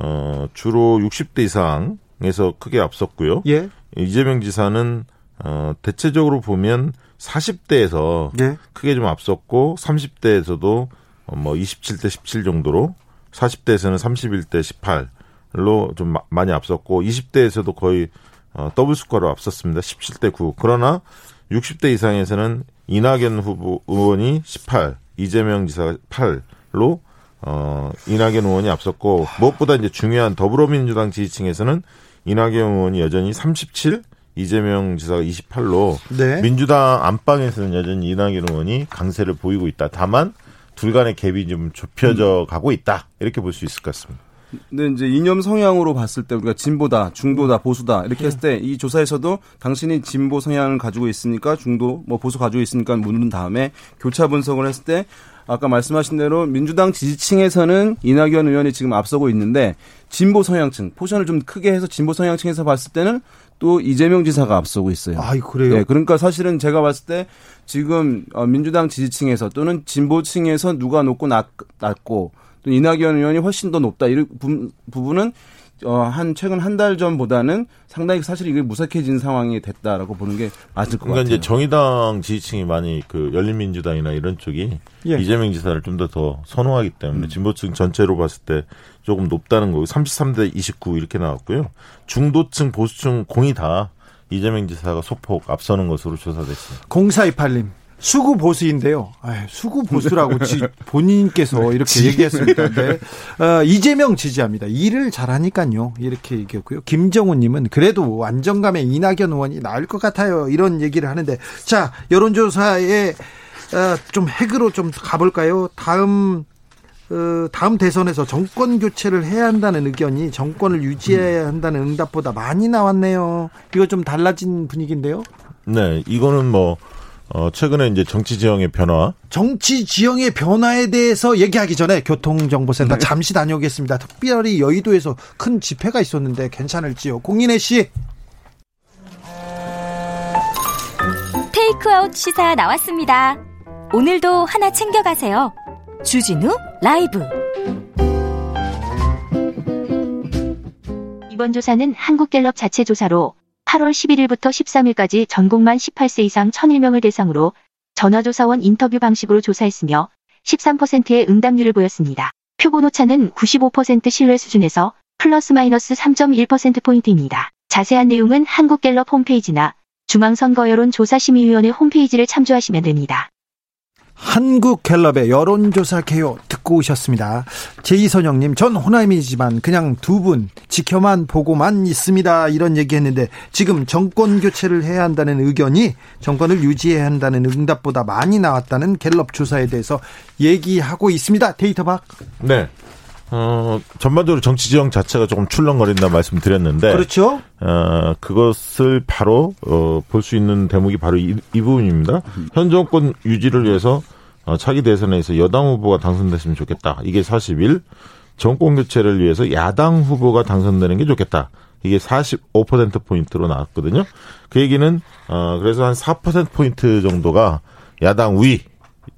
어 주로 60대 이상에서 크게 앞섰고요. 예. 이재명 지사는 어 대체적으로 보면 40대에서 예. 크게 좀 앞섰고 30대에서도 뭐 27대 17 정도로 40대에서는 31대 18로 좀 마- 많이 앞섰고 20대에서도 거의 어, 더블 스코어로 앞섰습니다. 17대 9. 그러나 60대 이상에서는 이낙연 후보 의원이 18, 이재명 지사가 8로 어, 이낙연 의원이 앞섰고 무엇보다 이제 중요한 더불어민주당 지지층에서는 이낙연 의원이 여전히 37, 이재명 지사가 28로 네. 민주당 안방에서는 여전히 이낙연 의원이 강세를 보이고 있다. 다만 둘 간의 갭이 좀 좁혀져 가고 있다. 이렇게 볼 수 있을 것 같습니다. 근데 이제 이념 성향으로 봤을 때 우리가 진보다, 중도다, 보수다 이렇게 했을 때 이 조사에서도 당신이 진보 성향을 가지고 있으니까 중도, 뭐 보수 가지고 있으니까 묻는 다음에 교차 분석을 했을 때 아까 말씀하신 대로 민주당 지지층에서는 이낙연 의원이 지금 앞서고 있는데 진보 성향층 포션을 좀 크게 해서 진보 성향층에서 봤을 때는 또 이재명 지사가 앞서고 있어요. 아, 그래요? 네, 그러니까 사실은 제가 봤을 때 지금 어, 민주당 지지층에서 또는 진보층에서 누가 높고 낮, 낮고 또 이낙연 의원이 훨씬 더 높다 이런 부, 부분은 어, 한 최근 한 달 전보다는 상당히 사실 이게 무색해진 상황이 됐다라고 보는 게 맞을 것 그러니까 같아요. 이제 정의당 지지층이 많이 그 열린민주당이나 이런 쪽이 예. 이재명 지사를 좀 더더 선호하기 때문에 진보층 전체로 봤을 때 조금 높다는 거고 33대 29 이렇게 나왔고요. 중도층 보수층 공이 다 이재명 지사가 소폭 앞서는 것으로 조사됐습니다. 0428님. 수구 보수인데요. 아유, 수구 보수라고 지, 본인께서 이렇게 얘기했습니다. 네. 어, 이재명 지지합니다. 일을 잘하니까요. 이렇게 얘기했고요. 김정우님은 그래도 안정감에 이낙연 의원이 나을 것 같아요. 이런 얘기를 하는데 자 여론조사에 어, 좀 핵으로 좀 가볼까요? 다음 어, 다음 대선에서 정권 교체를 해야 한다는 의견이 정권을 유지해야 한다는 응답보다 많이 나왔네요. 이거 좀 달라진 분위기인데요. 네, 이거는 뭐 어, 최근에 이제 정치 지형의 변화 정치 지형의 변화에 대해서 얘기하기 전에 교통정보센터 잠시 다녀오겠습니다. 특별히 여의도에서 큰 집회가 있었는데 괜찮을지요? 공인혜 씨. 테이크아웃 시사 나왔습니다. 오늘도 하나 챙겨가세요. 주진우 라이브. 이번 조사는 한국갤럽 자체 조사로 8월 11일부터 13일까지 전국만 18세 이상 1001명을 대상으로 전화조사원 인터뷰 방식으로 조사했으며 13%의 응답률을 보였습니다. 표본 오차는 95% 신뢰 수준에서 플러스 마이너스 3.1%포인트입니다. 자세한 내용은 한국갤럽 홈페이지나 중앙선거여론조사심의위원회 홈페이지를 참조하시면 됩니다. 한국갤럽의 여론조사 개요 듣고 오셨습니다. 제이선영님, 전 호남이지만 그냥 두 분 지켜만 보고만 있습니다. 이런 얘기 했는데 지금 정권 교체를 해야 한다는 의견이 정권을 유지해야 한다는 응답보다 많이 나왔다는 갤럽 조사에 대해서 얘기하고 있습니다. 데이터 박. 네. 어, 전반적으로 정치 지형 자체가 조금 출렁거린다 말씀드렸는데 그렇죠? 어, 그것을 바로 어, 볼 수 있는 대목이 바로 이, 이 부분입니다. 현 정권 유지를 위해서 어, 차기 대선에서 여당 후보가 당선됐으면 좋겠다. 이게 41. 정권 교체를 위해서 야당 후보가 당선되는 게 좋겠다. 이게 45% 포인트로 나왔거든요. 그 얘기는 어 그래서 한 4% 포인트 정도가 야당 위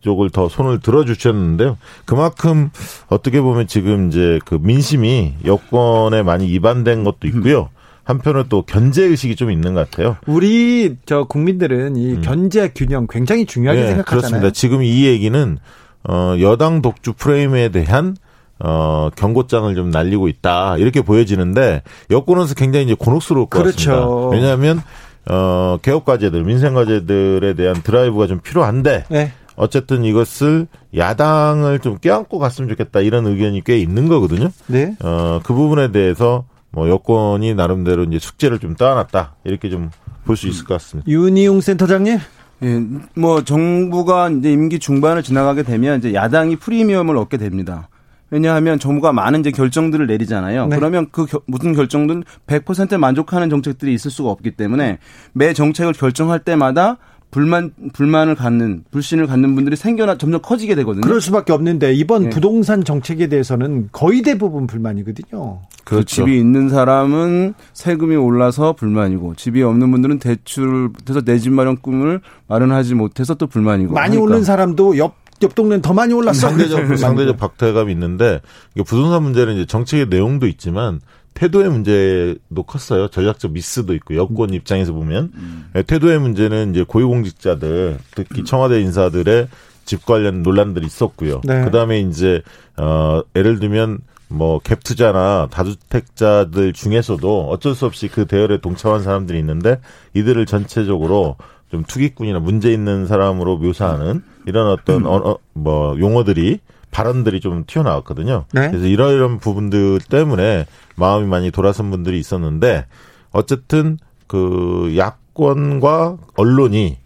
쪽을 더 손을 들어주셨는데요. 그만큼 어떻게 보면 지금 이제 그 민심이 여권에 많이 이반된 것도 있고요. 한편으로 또 견제 의식이 좀 있는 것 같아요. 우리 저 국민들은 이 견제 균형 굉장히 중요하게 네, 생각하잖아요. 그렇습니다. 지금 이 얘기는 어 여당 독주 프레임에 대한 어 경고장을 좀 날리고 있다 이렇게 보여지는데 여권에서 굉장히 이제 곤혹스러울 것 그렇죠. 같습니다. 왜냐하면 어 개혁 과제들, 민생 과제들에 대한 드라이브가 좀 필요한데 네. 어쨌든 이것을 야당을 좀 껴안고 갔으면 좋겠다 이런 의견이 꽤 있는 거거든요. 네. 어, 그 부분에 대해서 뭐 여권이 나름대로 이제 숙제를 좀 떠안았다 이렇게 좀 볼 수 있을 것 같습니다. 윤희용 센터장님. 예, 뭐 정부가 이제 임기 중반을 지나가게 되면 이제 야당이 프리미엄을 얻게 됩니다. 왜냐하면 정부가 많은 이제 결정들을 내리잖아요. 네. 그러면 그 겨- 모든 결정들은 100% 만족하는 정책들이 있을 수가 없기 때문에 매 정책을 결정할 때마다 불만 불만을 갖는 불신을 갖는 분들이 생겨나 점점 커지게 되거든요. 그럴 수밖에 없는데 이번 예. 부동산 정책에 대해서는 거의 대부분 불만이거든요. 그 집이 있는 사람은 세금이 올라서 불만이고 집이 없는 분들은 대출을 해서 내 집 마련 꿈을 마련하지 못해서 또 불만이고 많이. 오른 사람도 옆, 옆 동네는 더 많이 올랐어. 상대적 상대적 박탈감이 있는데 부동산 문제는 이제 정책의 내용도 있지만 태도의 문제도 컸어요. 전략적 미스도 있고 여권 입장에서 보면 예, 태도의 문제는 이제 고위공직자들 특히 청와대 인사들의 집 관련 논란들이 있었고요. 네. 그다음에 이제 어 예를 들면 뭐 갭 투자나 다주택자들 중에서도 어쩔 수 없이 그 대열에 동참한 사람들이 있는데 이들을 전체적으로 좀 투기꾼이나 문제 있는 사람으로 묘사하는 이런 어떤 언어 뭐 용어들이 발언들이 좀 튀어나왔거든요. 네. 그래서 이러이런 부분들 때문에 마음이 많이 돌아선 분들이 있었는데 어쨌든 그 야권과 언론이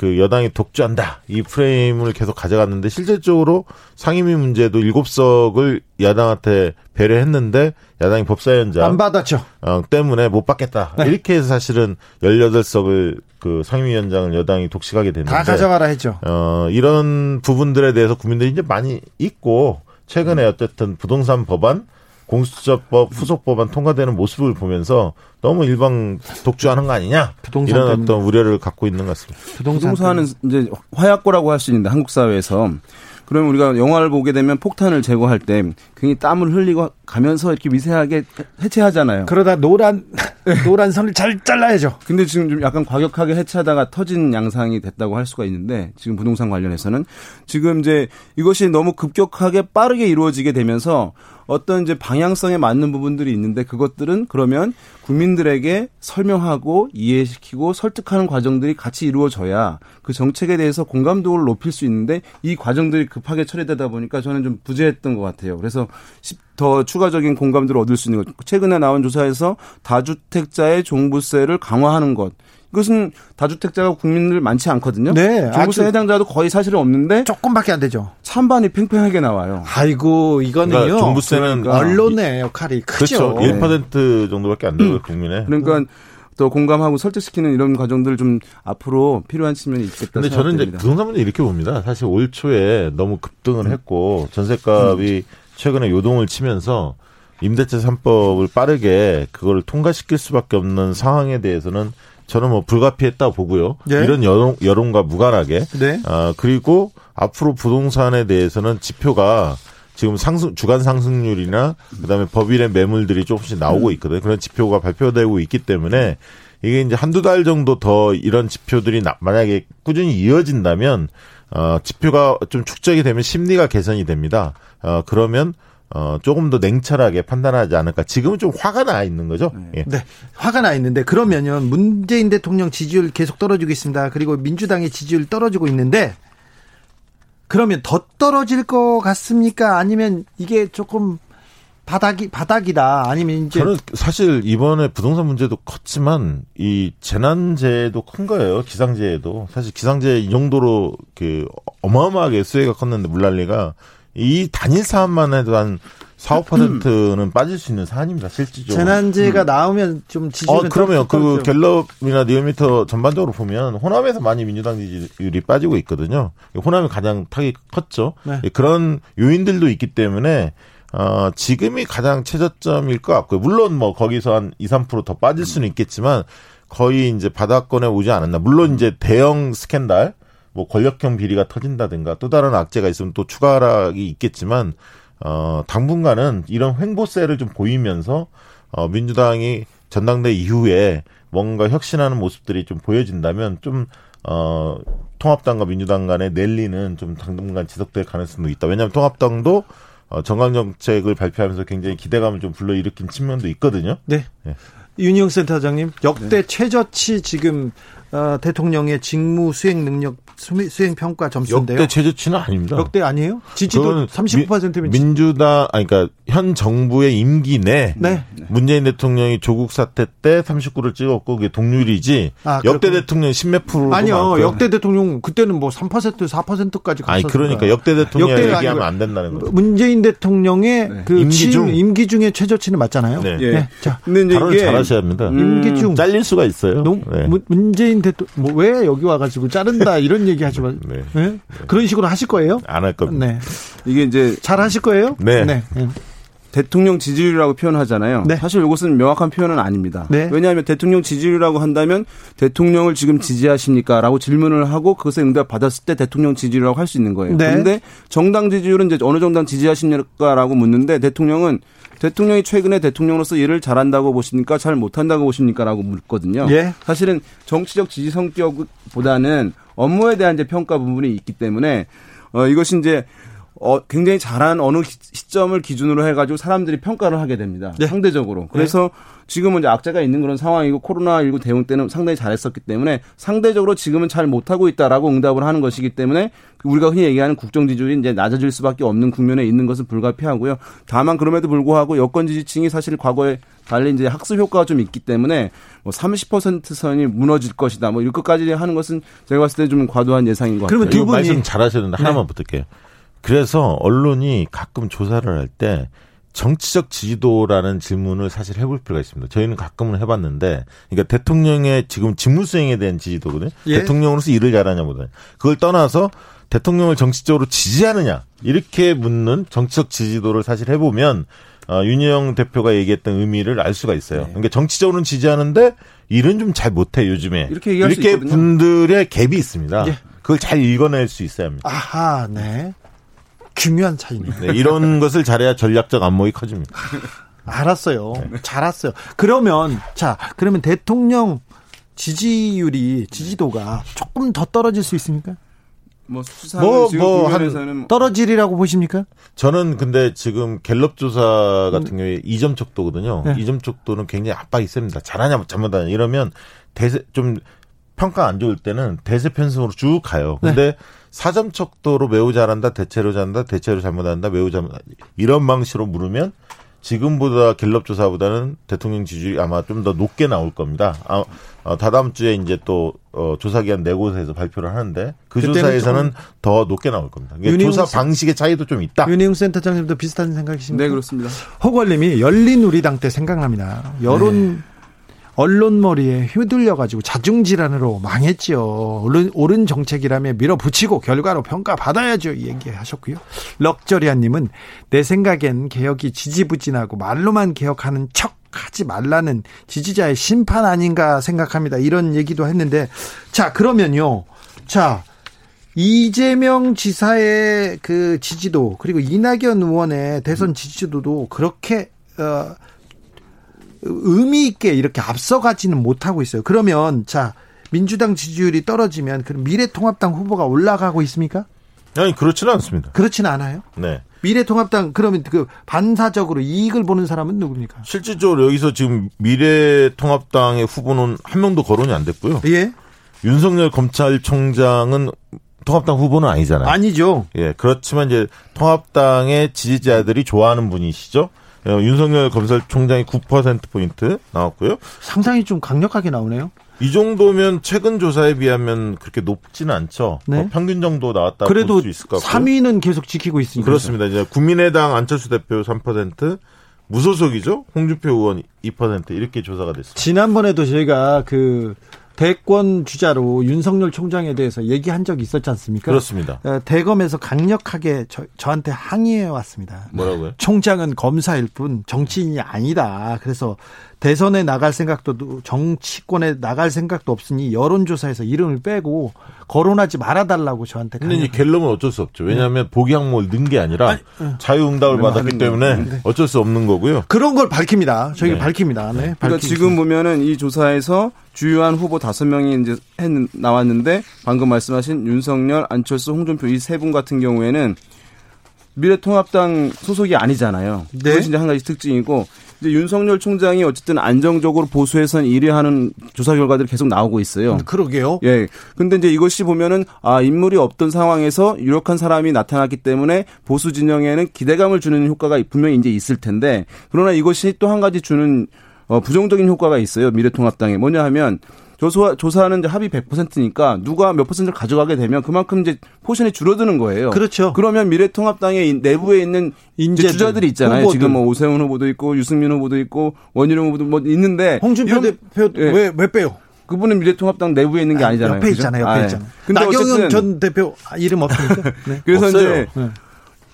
그 여당이 독주한다 이 프레임을 계속 가져갔는데 실질적으로 상임위 문제도 일곱 석을 야당한테 배려했는데 야당이 법사위원장 안 받았죠. 어, 때문에 못 받겠다 네. 이렇게 해서 사실은 18석을 그 상임위원장을 여당이 독식하게 됐는데 다 가져가라 했죠. 어, 이런 부분들에 대해서 국민들이 이제 많이 있고 최근에 어쨌든 부동산 법안 공수처법 후속 법안 통과되는 모습을 보면서 너무 일방 독주하는 거 아니냐 부동산 이런 때문에. 어떤 우려를 갖고 있는 것 같습니다. 부동산 부동산은 이제 화약고라고 할 수 있는데 한국 사회에서 그러면 우리가 영화를 보게 되면 폭탄을 제거할 때 굉장히 땀을 흘리고 가면서 이렇게 미세하게 해체하잖아요. 그러다 노란 노란 선을 잘 잘라야죠. 근데 지금 좀 약간 과격하게 해체하다가 터진 양상이 됐다고 할 수가 있는데 지금 부동산 관련해서는 지금 이제 이것이 너무 급격하게 빠르게 이루어지게 되면서 어떤 이제 방향성에 맞는 부분들이 있는데 그것들은 그러면 국민들에게 설명하고 이해시키고 설득하는 과정들이 같이 이루어져야 그 정책에 대해서 공감도를 높일 수 있는데 이 과정들이 급하게 처리되다 보니까 저는 좀 부재했던 것 같아요. 그래서 십- 더 추가적인 공감도를 얻을 수 있는 것. 최근에 나온 조사에서 다주택자의 종부세를 강화하는 것. 이것은 다주택자가 국민들 많지 않거든요. 네, 종부세 해당자도 거의 사실은 없는데 조금밖에 안 되죠. 찬반이 팽팽하게 나와요. 아이고 이거는요. 그러니까 종부세는 언론의 역할이 크죠. 그렇죠. 1% 정도밖에 안 되고요, 국민의. 그러니까 더 공감하고 설득시키는 이런 과정들 좀 앞으로 필요한 측면이 있겠다 근데 저는 이제. 부동산 문제 이렇게 봅니다. 사실 올 초에 너무 급등을 했고 전세값이 최근에 요동을 치면서 임대차 3법을 빠르게 그걸 통과시킬 수밖에 없는 상황에 대해서는 저는 뭐 불가피했다 보고요. 네. 이런 여론, 여론과 무관하게 네. 아, 그리고 앞으로 부동산에 대해서는 지표가 지금 상승, 주간 상승률이나 그다음에 법인의 매물들이 조금씩 나오고 있거든요. 그런 지표가 발표되고 있기 때문에 이게 이제 한두 달 정도 더 이런 지표들이 나- 만약에 꾸준히 이어진다면 어, 지표가 좀 축적이 되면 심리가 개선이 됩니다. 어, 그러면 어, 조금 더 냉철하게 판단하지 않을까. 지금은 좀 화가 나 있는 거죠. 예. 네. 화가 나 있는데 그러면요. 문재인 대통령 지지율 계속 떨어지고 있습니다. 그리고 민주당의 지지율 떨어지고 있는데 그러면 더 떨어질 것 같습니까? 아니면 이게 조금 바닥이 바닥이다. 아니면 이제 저는 사실 이번에 부동산 문제도 컸지만 이 재난재해도 큰 거예요. 기상재해도 사실 기상재해 이 정도로 그 어마어마하게 수혜가 컸는데 물난리가 이 단일 사안만 해도 한 4, 5%는 빠질 수 있는 사안입니다. 실질적으로. 재난지가 나오면 좀 지지율은 어, 그러면 그. 갤럽이나 리얼미터 전반적으로 보면 호남에서 많이 민주당 지지율이 빠지고 있거든요. 호남이 가장 타격이 컸죠. 네. 예, 그런 요인들도 있기 때문에 어, 지금이 가장 최저점일 것 같고요. 물론 뭐 거기서 한 2, 3%더 빠질 수는 있겠지만 거의 이제 바닥권에 오지 않았나. 물론 이제 대형 스캔들 뭐 권력형 비리가 터진다든가 또 다른 악재가 있으면 또 추가 하락이 있겠지만 어 당분간은 이런 횡보세를 좀 보이면서 어 민주당이 전당대 이후에 뭔가 혁신하는 모습들이 좀 보여진다면 좀 어 통합당과 민주당 간의 랠리는 좀 당분간 지속될 가능성도 있다. 왜냐하면 통합당도 어 정강 정책을 발표하면서 굉장히 기대감을 좀 불러일으킨 측면도 있거든요. 네. 예. 윤희용 센터장님 역대 최저치 지금 어, 대통령의 직무 수행 능력 수- 수행 평가 점수인데요. 역대 최저치는 아닙니다. 역대 아니에요? 지지도 그거는 39%면 민, 주당 아니 그러니까 현 정부의 임기 내 네. 문재인 대통령이 조국 사태 때 39를 찍었고 그게 동률이지 아, 역대 그렇군요. 대통령 10몇 프로 아니요. 역대 대통령 그때는 뭐 3% 4%까지 갔었어요. 아니 그러니까 역대 대통령 역대가 얘기하면 아니고 안 된다는 거죠. 문재인 대통령의 그 임기 취임, 중. 임기 중에 최저치는 맞잖아요. 네. 예. 네. 자, 근데 이제 발언을 이게 잘하셔야 합니다. 임기 중 잘릴 수가 있어요. 농- 네. 문- 문재인 대통령 뭐 왜 여기 와가지고 자른다 이런 얘기 하지 마. 네. 네? 그런 식으로 하실 거예요? 안 할 겁니다. 네. 이게 이제 잘 하실 거예요? 네. 네. 네. 대통령 지지율이라고 표현하잖아요. 네. 사실 이것은 명확한 표현은 아닙니다. 네. 왜냐하면 대통령 지지율이라고 한다면 대통령을 지금 지지하십니까 라고 질문을 하고 그것에 응답 받았을 때 대통령 지지율이라고 할 수 있는 거예요. 네. 그런데 정당 지지율은 이제 어느 정당 지지하십니까 라고 묻는데 대통령은 대통령이 최근에 대통령으로서 일을 잘한다고 보십니까? 잘 못한다고 보십니까?라고 묻거든요. 예. 사실은 정치적 지지 성격보다는 업무에 대한 이제 평가 부분이 있기 때문에 어 이것이 이제 어 굉장히 잘한 어느 시- 시점을 기준으로 해가지고 사람들이 평가를 하게 됩니다. 네. 상대적으로. 그래서 지금은 이제 악재가 있는 그런 상황이고 코로나19 대응 때는 상당히 잘했었기 때문에 상대적으로 지금은 잘 못하고 있다라고 응답을 하는 것이기 때문에 우리가 흔히 얘기하는 국정 지지율이 이제 낮아질 수밖에 없는 국면에 있는 것은 불가피하고요. 다만 그럼에도 불구하고 여권 지지층이 사실 과거에 달리 이제 학습 효과가 좀 있기 때문에 뭐 30% 선이 무너질 것이다. 뭐 이것까지 하는 것은 제가 봤을 때 좀 과도한 예상인 것 그러면 같아요. 두 이거 분이- 말씀 잘하셔야 되는데 하나만 부탁해요. 그래서 언론이 가끔 조사를 할 때 정치적 지지도라는 질문을 사실 해볼 필요가 있습니다. 저희는 가끔은 해봤는데, 그러니까 대통령의 지금 직무 수행에 대한 지지도거든요. 예. 대통령으로서 일을 잘하냐 보다 그걸 떠나서 대통령을 정치적으로 지지하느냐 이렇게 묻는 정치적 지지도를 사실 해보면 어, 윤영 대표가 얘기했던 의미를 알 수가 있어요. 그러니까 정치적으로는 지지하는데 일은 좀 잘 못해 요즘에 이렇게 얘기할 수 있거든요. 분들의 갭이 있습니다. 예. 그걸 잘 읽어낼 수 있어야 합니다. 아하, 네. 중요한 차이네요. 네, 이런 것을 잘해야 전략적 안목이 커집니다. 알았어요. 네. 잘 알았어요. 그러면 자, 그러면 대통령 지지율이 지지도가 조금 더 떨어질 수 있습니까? 뭐 수사는 뭐, 뭐 한- 국면에서는 떨어지리라고 보십니까? 저는 근데 지금 갤럽 조사 같은 경우에 이점 척도거든요. 네. 이 2점 척도는 굉장히 압박이 셉니다. 잘하냐 잘못하냐 이러면 대세 좀 평가 안 좋을 때는 대세 편승으로 쭉 가요. 네. 근데 사 4점 척도로 매우 잘한다, 대체로 잘한다, 대체로 잘못한다, 매우 잘못 이런 방식으로 물으면 지금보다 갤럽 조사보다는 대통령 지지율이 아마 좀 더 높게 나올 겁니다. 아, 어, 다다음 주에 이제 또 어, 조사기관 네 곳에서 발표를 하는데 그 조사에서는 더 높게 나올 겁니다. 윤희용 조사 선- 방식의 차이도 좀 있다. 윤혜용 센터장님도 비슷한 생각이십니까? 네 그렇습니다. 호걸님이 열린 우리당 때 생각납니다. 여론 언론머리에 휘둘려가지고 자중질환으로 망했지요. 옳은, 옳은 정책이라며 밀어붙이고 결과로 평가받아야죠. 이 얘기하셨고요. 럭저리아님은 내 생각엔 개혁이 지지부진하고 말로만 개혁하는 척 하지 말라는 지지자의 심판 아닌가 생각합니다. 이런 얘기도 했는데 자 그러면요. 자 이재명 지사의 그 지지도 그리고 이낙연 의원의 대선 지지도도 그렇게 어 의미 있게 이렇게 앞서가지는 못하고 있어요. 그러면 자 민주당 지지율이 떨어지면 그럼 미래통합당 후보가 올라가고 있습니까? 아니 그렇지는 않습니다. 그렇지는 않아요. 네. 미래통합당 그러면 그 반사적으로 이익을 보는 사람은 누굽니까? 실질적으로 여기서 지금 미래통합당의 후보는 한 명도 거론이 안 됐고요. 예, 윤석열 검찰총장은 통합당 후보는 아니잖아요. 아니죠. 예, 그렇지만 이제 통합당의 지지자들이 좋아하는 분이시죠. 어, 윤석열 검찰총장이 9%포인트 나왔고요. 상당히 좀 강력하게 나오네요. 이 정도면 최근 조사에 비하면 그렇게 높지는 않죠. 네. 어, 평균 정도 나왔다 그래도 볼 수 있을 것 같고요. 3위는 계속 지키고 있으니까. 그렇습니다. 이제 국민의당 안철수 대표 3%, 무소속이죠. 홍준표 의원 2% 이렇게 조사가 됐습니다. 지난번에도 저희가 그 대권 주자로 윤석열 총장에 대해서 얘기한 적이 있었지 않습니까? 그렇습니다. 어, 대검에서 강력하게 저, 저한테 항의해 왔습니다. 뭐라고요? 총장은 검사일 뿐 정치인이 아니다. 그래서 대선에 나갈 생각도 정치권에 나갈 생각도 없으니 여론조사에서 이름을 빼고 거론하지 말아달라고 저한테 근데 이제 강력. 갤럽은 어쩔 수 없죠. 왜냐하면 보기 항목을 넣은 게 아니라 자유응답을 받았기 때문에 어쩔 수 없는 거고요. 그런 걸 밝힙니다. 저희가 네. 밝힙니다. 네, 그러니까. 지금 보면은 이 조사에서 주요한 후보 다섯 명이 이제 했, 나왔는데 방금 말씀하신 윤석열, 안철수, 홍준표 이 세 분 같은 경우에는 미래통합당 소속이 아니잖아요. 네. 그것이 이제 한 가지 특징이고 이제 윤석열 총장이 어쨌든 안정적으로 보수에선 1위 하는 조사 결과들이 계속 나오고 있어요. 그러게요. 예. 근데 이제 이것이 보면은 아, 인물이 없던 상황에서 유력한 사람이 나타났기 때문에 보수 진영에는 기대감을 주는 효과가 분명히 이제 있을 텐데 그러나 이것이 또 한 가지 주는 어, 부정적인 효과가 있어요. 미래통합당에. 뭐냐 하면 조사, 조사하는 이제 합이 100%니까 누가 몇 퍼센트를 가져가게 되면 그만큼 이제 포션이 줄어드는 거예요. 그렇죠. 그러면 미래통합당의 내부에 있는 인재들, 주자들이 있잖아요. 후보들. 지금 뭐 오세훈 후보도 있고 유승민 후보도 있고 원희룡 후보도 뭐 있는데 홍준표 대표 예. 왜, 왜 빼요? 그분은 미래통합당 내부에 있는 게 아니잖아요. 옆에 그죠? 있잖아요. 옆에 아, 예. 있잖아요. 근데 나경원 전 대표 아, 이름 없습니까? 네. 그래서 없어요. 이제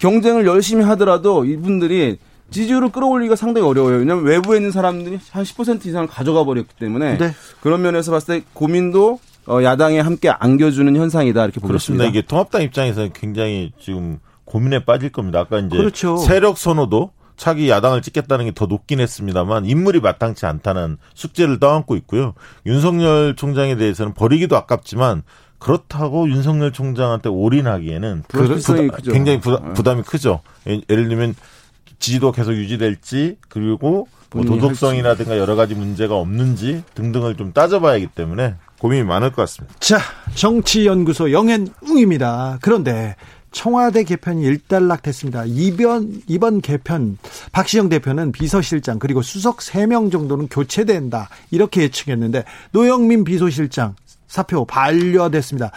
경쟁을 열심히 하더라도 이분들이 지지율을 끌어올리기가 상당히 어려워요. 왜냐하면 외부에 있는 사람들이 한 10% 이상을 가져가 버렸기 때문에 네. 그런 면에서 봤을 때 고민도 어, 야당에 함께 안겨주는 현상이다 이렇게 그렇습니다. 보겠습니다. 이게 통합당 입장에서는 굉장히 지금 고민에 빠질 겁니다. 아까 이제 그렇죠. 세력 선호도 차기 야당을 찍겠다는 게 더 높긴 했습니다만 인물이 마땅치 않다는 숙제를 떠안고 있고요. 윤석열 총장에 대해서는 버리기도 아깝지만 그렇다고 윤석열 총장한테 올인하기에는 부담-. 굉장히 부담, 네. 부담이 크죠. 예- 예를 들면 지지도 계속 유지될지 그리고 뭐 도덕성이라든가 여러 가지 문제가 없는지 등등을 좀 따져봐야 하기 때문에 고민이 많을 것 같습니다. 자, 정치연구소 영앤웅입니다. 그런데 청와대 개편이 일단락됐습니다. 이번 이번 개편 박시영 대표는 비서실장 그리고 수석 3명 정도는 교체된다 이렇게 예측했는데 노영민 비서실장 사표 반려됐습니다.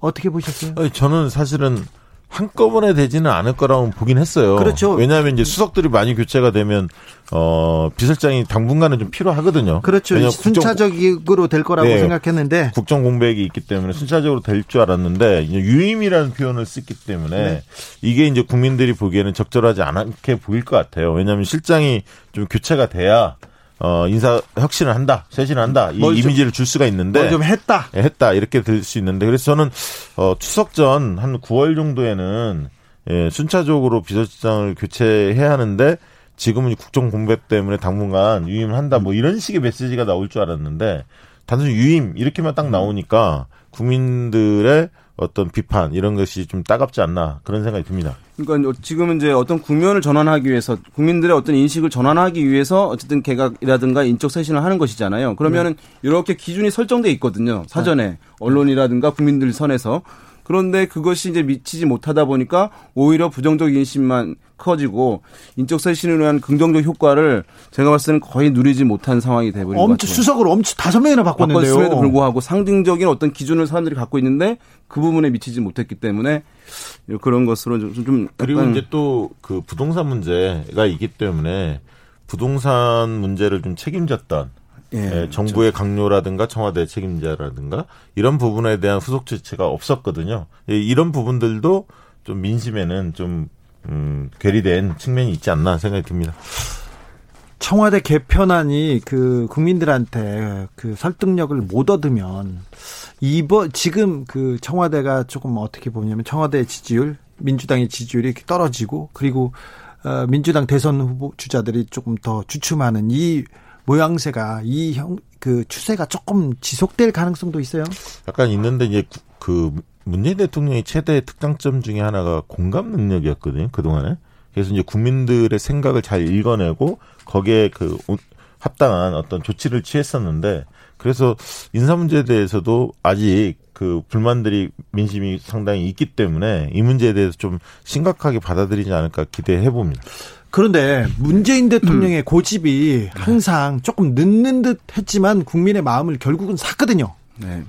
어떻게 보셨어요? 저는 사실은 한꺼번에 되지는 않을 거라고 보긴 했어요. 그렇죠. 왜냐하면 이제 수석들이 많이 교체가 되면 어 비서장이 당분간은 좀 필요하거든요. 그렇죠. 순차적으로 될 거라고 네. 생각했는데 국정 공백이 있기 때문에 순차적으로 될 줄 알았는데 유임이라는 표현을 쓰기 때문에 네. 이게 이제 국민들이 보기에는 적절하지 않게 보일 것 같아요. 왜냐하면 실장이 좀 교체가 돼야 어 인사 혁신을 한다, 쇄신을 한다 이 이미지를 줄 수가 있는데 뭘좀 했다. 예, 했다 이렇게 될 수 있는데 그래서 저는 어 추석 전 한 9월 정도에는 예, 순차적으로 비서실장을 교체해야 하는데 지금은 국정 공백 때문에 당분간 유임을 한다 뭐 이런 식의 메시지가 나올 줄 알았는데 단순히 유임 이렇게만 딱 나오니까 국민들의 어떤 비판 이런 것이 좀 따갑지 않나 그런 생각이 듭니다. 그러니까 지금은 이제 어떤 국면을 전환하기 위해서 국민들의 어떤 인식을 전환하기 위해서 어쨌든 개각이라든가 인적 쇄신을 하는 것이잖아요. 그러면은 이렇게 기준이 설정돼 있거든요. 사전에 언론이라든가 국민들 선에서 그런데 그것이 이제 미치지 못하다 보니까 오히려 부정적 인식만 커지고 인적 쇄신을 위한 긍정적 효과를 제가 봤을 때는 거의 누리지 못한 상황이 돼버린 것 엄청 같아요. 수석을 엄청 다섯 명이나 바꿨는데요. 바꿨음에도 불구하고 상징적인 어떤 기준을 사람들이 갖고 있는데 그 부분에 미치지 못했기 때문에 그런 것으로 좀, 좀 그리고 이제 또 그 부동산 문제가 있기 때문에 부동산 문제를 좀 책임졌던 예, 예, 정부의 강요라든가 청와대 책임자라든가 이런 부분에 대한 후속 조치가 없었거든요. 예, 이런 부분들도 좀 민심에는 좀 음, 괴리된 측면이 있지 않나 생각이 듭니다. 청와대 개편안이 그 국민들한테 그 설득력을 못 얻으면 이번 지금 그 청와대가 조금 어떻게 보냐면 청와대 지지율 민주당의 지지율이 떨어지고 그리고 어, 민주당 대선 후보 주자들이 조금 더 주춤하는 이 모양새가 이 형 그 추세가 조금 지속될 가능성도 있어요. 약간 있는데 이제 구- 그 문재인 대통령의 최대 특장점 중에 하나가 공감 능력이었거든요. 그 동안에. 그래서 이제 국민들의 생각을 잘 읽어내고 거기에 그 오- 합당한 어떤 조치를 취했었는데 그래서 인사 문제에 대해서도 아직 그 불만들이 민심이 상당히 있기 때문에 이 문제에 대해서 좀 심각하게 받아들이지 않을까 기대해 봅니다. 그런데 문재인 대통령의 고집이 항상 조금 늦는 듯 했지만 국민의 마음을 결국은 샀거든요. 네.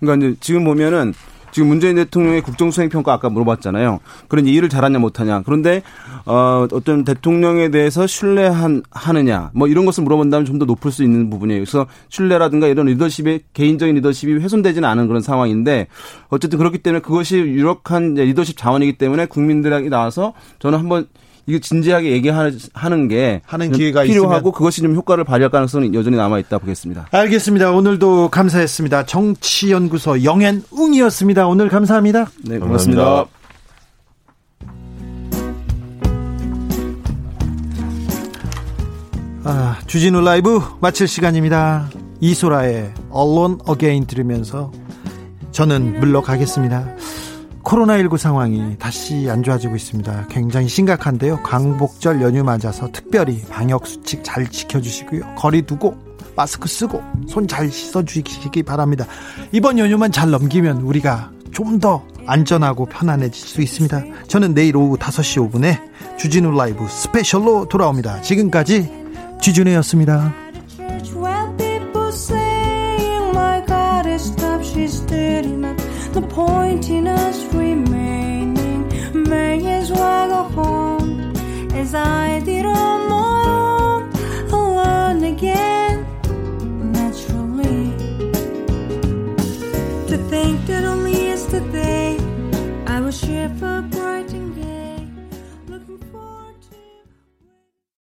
그러니까 이제 지금 보면은 지금 문재인 대통령의 국정수행 평가 아까 물어봤잖아요. 그런 일을 잘하냐 못하냐. 그런데 어 어떤 대통령에 대해서 신뢰한 하느냐 뭐 이런 것을 물어본다면 좀 더 높을 수 있는 부분이에요. 그래서 신뢰라든가 이런 리더십의 개인적인 리더십이 훼손되지는 않은 그런 상황인데 어쨌든 그렇기 때문에 그것이 유력한 리더십 자원이기 때문에 국민들에게 나와서 저는 한번 이거 진지하게 얘기하는 게 하는 기회가 필요하고 있으면. 그것이 좀 효과를 발휘할 가능성은 여전히 남아 있다 보겠습니다. 알겠습니다. 오늘도 감사했습니다. 정치연구소 영앤웅이었습니다. 오늘 감사합니다. 네, 고맙습니다. 감사합니다. 아, 주진우 라이브 마칠 시간입니다. 이소라의 Alone Again 들으면서 저는 물러가겠습니다. 코로나19 상황이 다시 안 좋아지고 있습니다. 굉장히 심각한데요. 광복절 연휴 맞아서 특별히 방역 수칙 잘 지켜주시고요. 거리 두고 마스크 쓰고 손 잘 씻어주시기 바랍니다. 이번 연휴만 잘 넘기면 우리가 좀 더 안전하고 편안해질 수 있습니다. 저는 내일 오후 5시 5분에 주진우 라이브 스페셜로 돌아옵니다. 지금까지 주진우였습니다. Point in us remaining. May as well go home as I